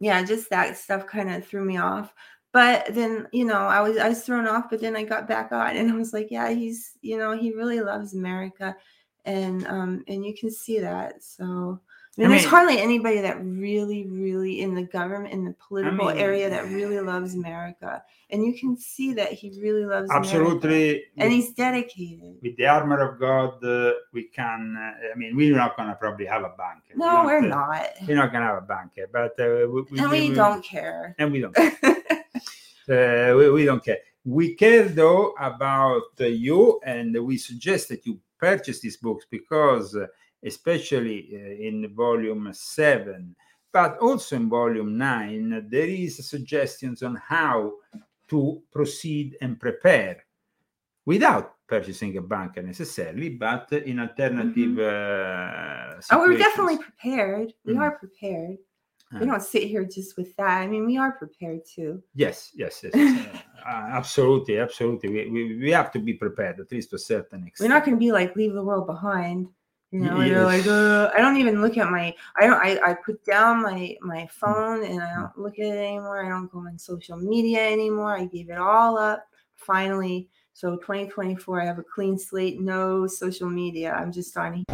yeah, just that stuff kind of threw me off. But then, you know, I was I was thrown off, but then I got back on and I was like, yeah, he's, you know, he really loves America. And um, and you can see that. So I mean, there's hardly anybody that really, really in the government, in the political mean- area that really loves America. And you can see that he really loves America. Absolutely. And he's dedicated. with the armor of God, uh, we can. Uh, I mean, we're not gonna probably have a banker. No, we're uh, not. We're not gonna have a banker, but uh, we, And we don't care. And we don't. (laughs) uh, we, we don't care. We care though about uh, you, and we suggest that you purchase these books because, uh, especially uh, in volume seven, but also in volume nine, there is suggestions on how to proceed and prepare without purchasing a banker necessarily, but in alternative. Uh, Oh, we're definitely prepared. We Mm. are prepared. We Uh, don't sit here just with that. I mean, we are prepared too. Yes, yes, yes. yes. uh, absolutely, absolutely. We, we, we have to be prepared, at least to a certain extent. We're not going to be like leave the world behind. You know, Y- you're like, yes. uh, I don't even look at my, I don't, I, I put down my my Mm. phone and I don't look at it anymore. I don't go on social media anymore. I gave it all up. Finally, so 2024, I have a clean slate, no social media. I'm just on.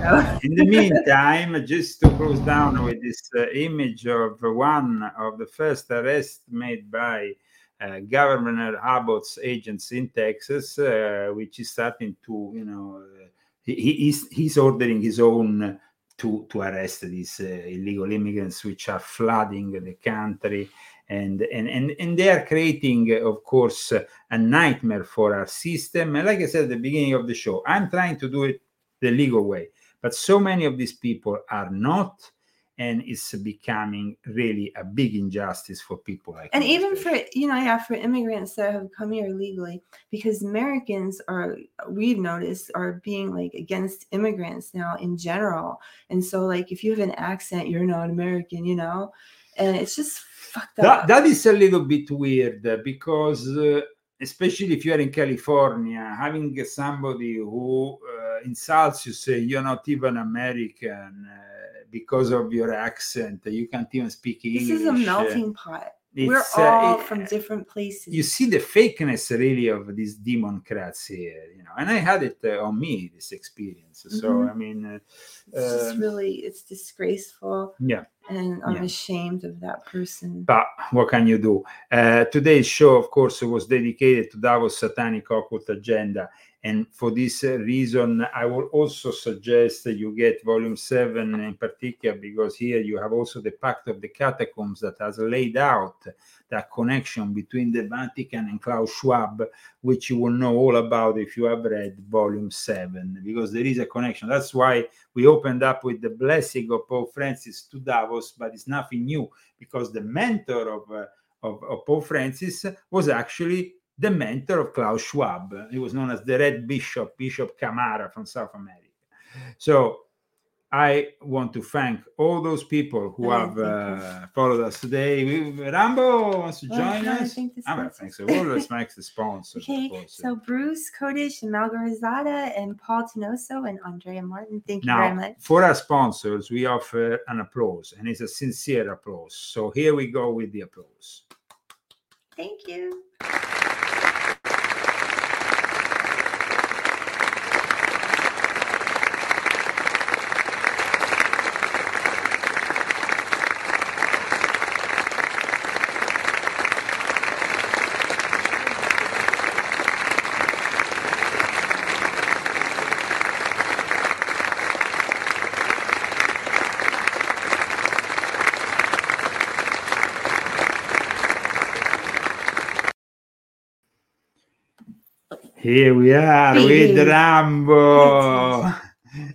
(laughs) In the meantime, just to close down with this uh, image of one of the first arrests made by uh, Governor Abbott's agents in Texas, uh, which is starting to, you know, uh, he, he- he's, he's ordering his own to to arrest these uh, illegal immigrants which are flooding the country. And and and, and they are creating of course a nightmare for our system. And like i said at the beginning of the show i'm trying to do it the legal way but so many of these people are not and it's becoming really a big injustice for people like and even for you know yeah for immigrants that have come here illegally because americans are we've noticed are being like against immigrants now in general. And so like if you have an accent you're not american you know? And it's just fucked that, up. that is a little bit weird uh, because uh, especially if you are in california having somebody who uh, insults you say you're not even american uh, because of your accent you can't even speak english this is a uh, melting pot. we're it's, uh, all it- from different places. you see the fakeness really of this democrats here you know and i had it uh, on me this experience so Mhm. i mean uh, it's just uh, really it's disgraceful. Yeah and i'm Yeah. ashamed of that person but what can you do? Uh, today's show, of course, was dedicated to Davos Satanic Occult Agenda. And for this uh, reason, I will also suggest that you get volume seven in particular, because here you have also the Pact of the Catacombs that has laid out that connection between the Vatican and Klaus Schwab, which you will know all about if you have read volume seven, because there is a connection. That's why we opened up with the blessing of Pope Francis to Davos, but it's nothing new because the mentor of, uh, of, of Pope Francis was actually the mentor of Klaus Schwab. He was known as the Red Bishop, Bishop Camara from South America. So I want to thank all those people who have uh, followed us today. We, Rambo wants to Well, join I us. thank the I'm gonna thank so. Well, let's (laughs) thank the sponsors. of Okay, so Bruce Kodish, Malgorizada, and Paul Tenoso, and Andrea Martin. Thank you very Now, much. for our sponsors, we offer an applause, and it's a sincere applause. So here we go with the applause. Thank you. Here we are with Rambo.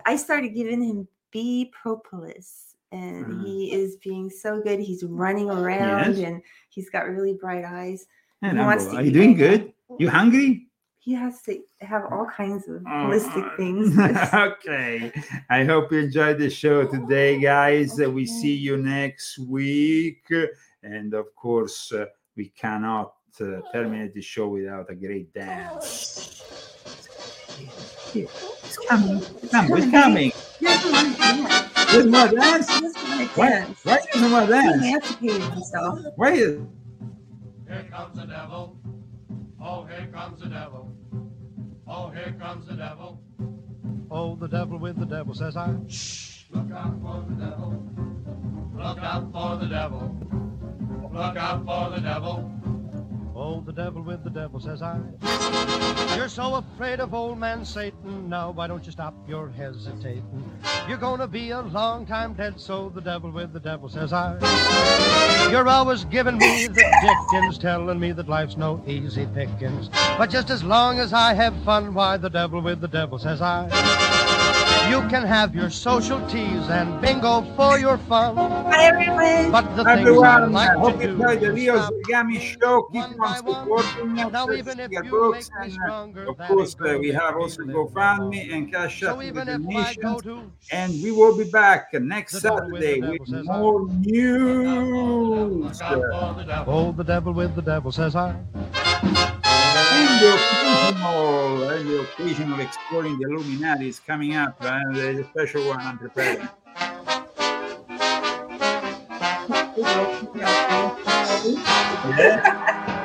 I started giving him bee propolis, and he is being so good. He's running around, Yes. and he's got really bright eyes. Hey, He wants Rambo, to are you doing good? You hungry? He has to have all kinds of Oh, holistic (laughs) things. okay. I hope you enjoyed the show today, guys. Uh, We see you next week. And of course, uh, we cannot uh, terminate the show without a great dance. Here, It's coming. It's coming. It's coming. He doesn't want to dance. There's more dance. He doesn't want Why, dance. why doesn't want He emancipated himself. Why is Here comes the devil. Oh, here comes the devil. Oh, here comes the devil. Oh, the devil with the devil says I. Shh. Look out for the devil. Look out for the devil. Look out for the devil. Oh, the devil with the devil says I. You're so afraid of old man Satan. Now, why don't you stop your hesitating? You're gonna be a long time dead, so the devil with the devil says I. You're always giving me the dickens, telling me that life's no easy pickings. But just as long as I have fun, why the devil with the devil says I. You can have your social teas and bingo for your fun. Bye, everyone. But the things I Everyone, like I to hope you do enjoyed the is Leo Zagami Show. Keep on supporting us. Now, even if Sticker you books, make me and, uh, stronger Of course, uh, we have also me live GoFundMe and Cash So App for the even if I go donations. to And we will be back next The with Saturday devil with says more news. Oh, the devil with the devil says I. And eh, the occasional, and the occasional exploring the Illuminati is coming up. Eh, and there's a special one I'm preparing. (laughs) Yeah.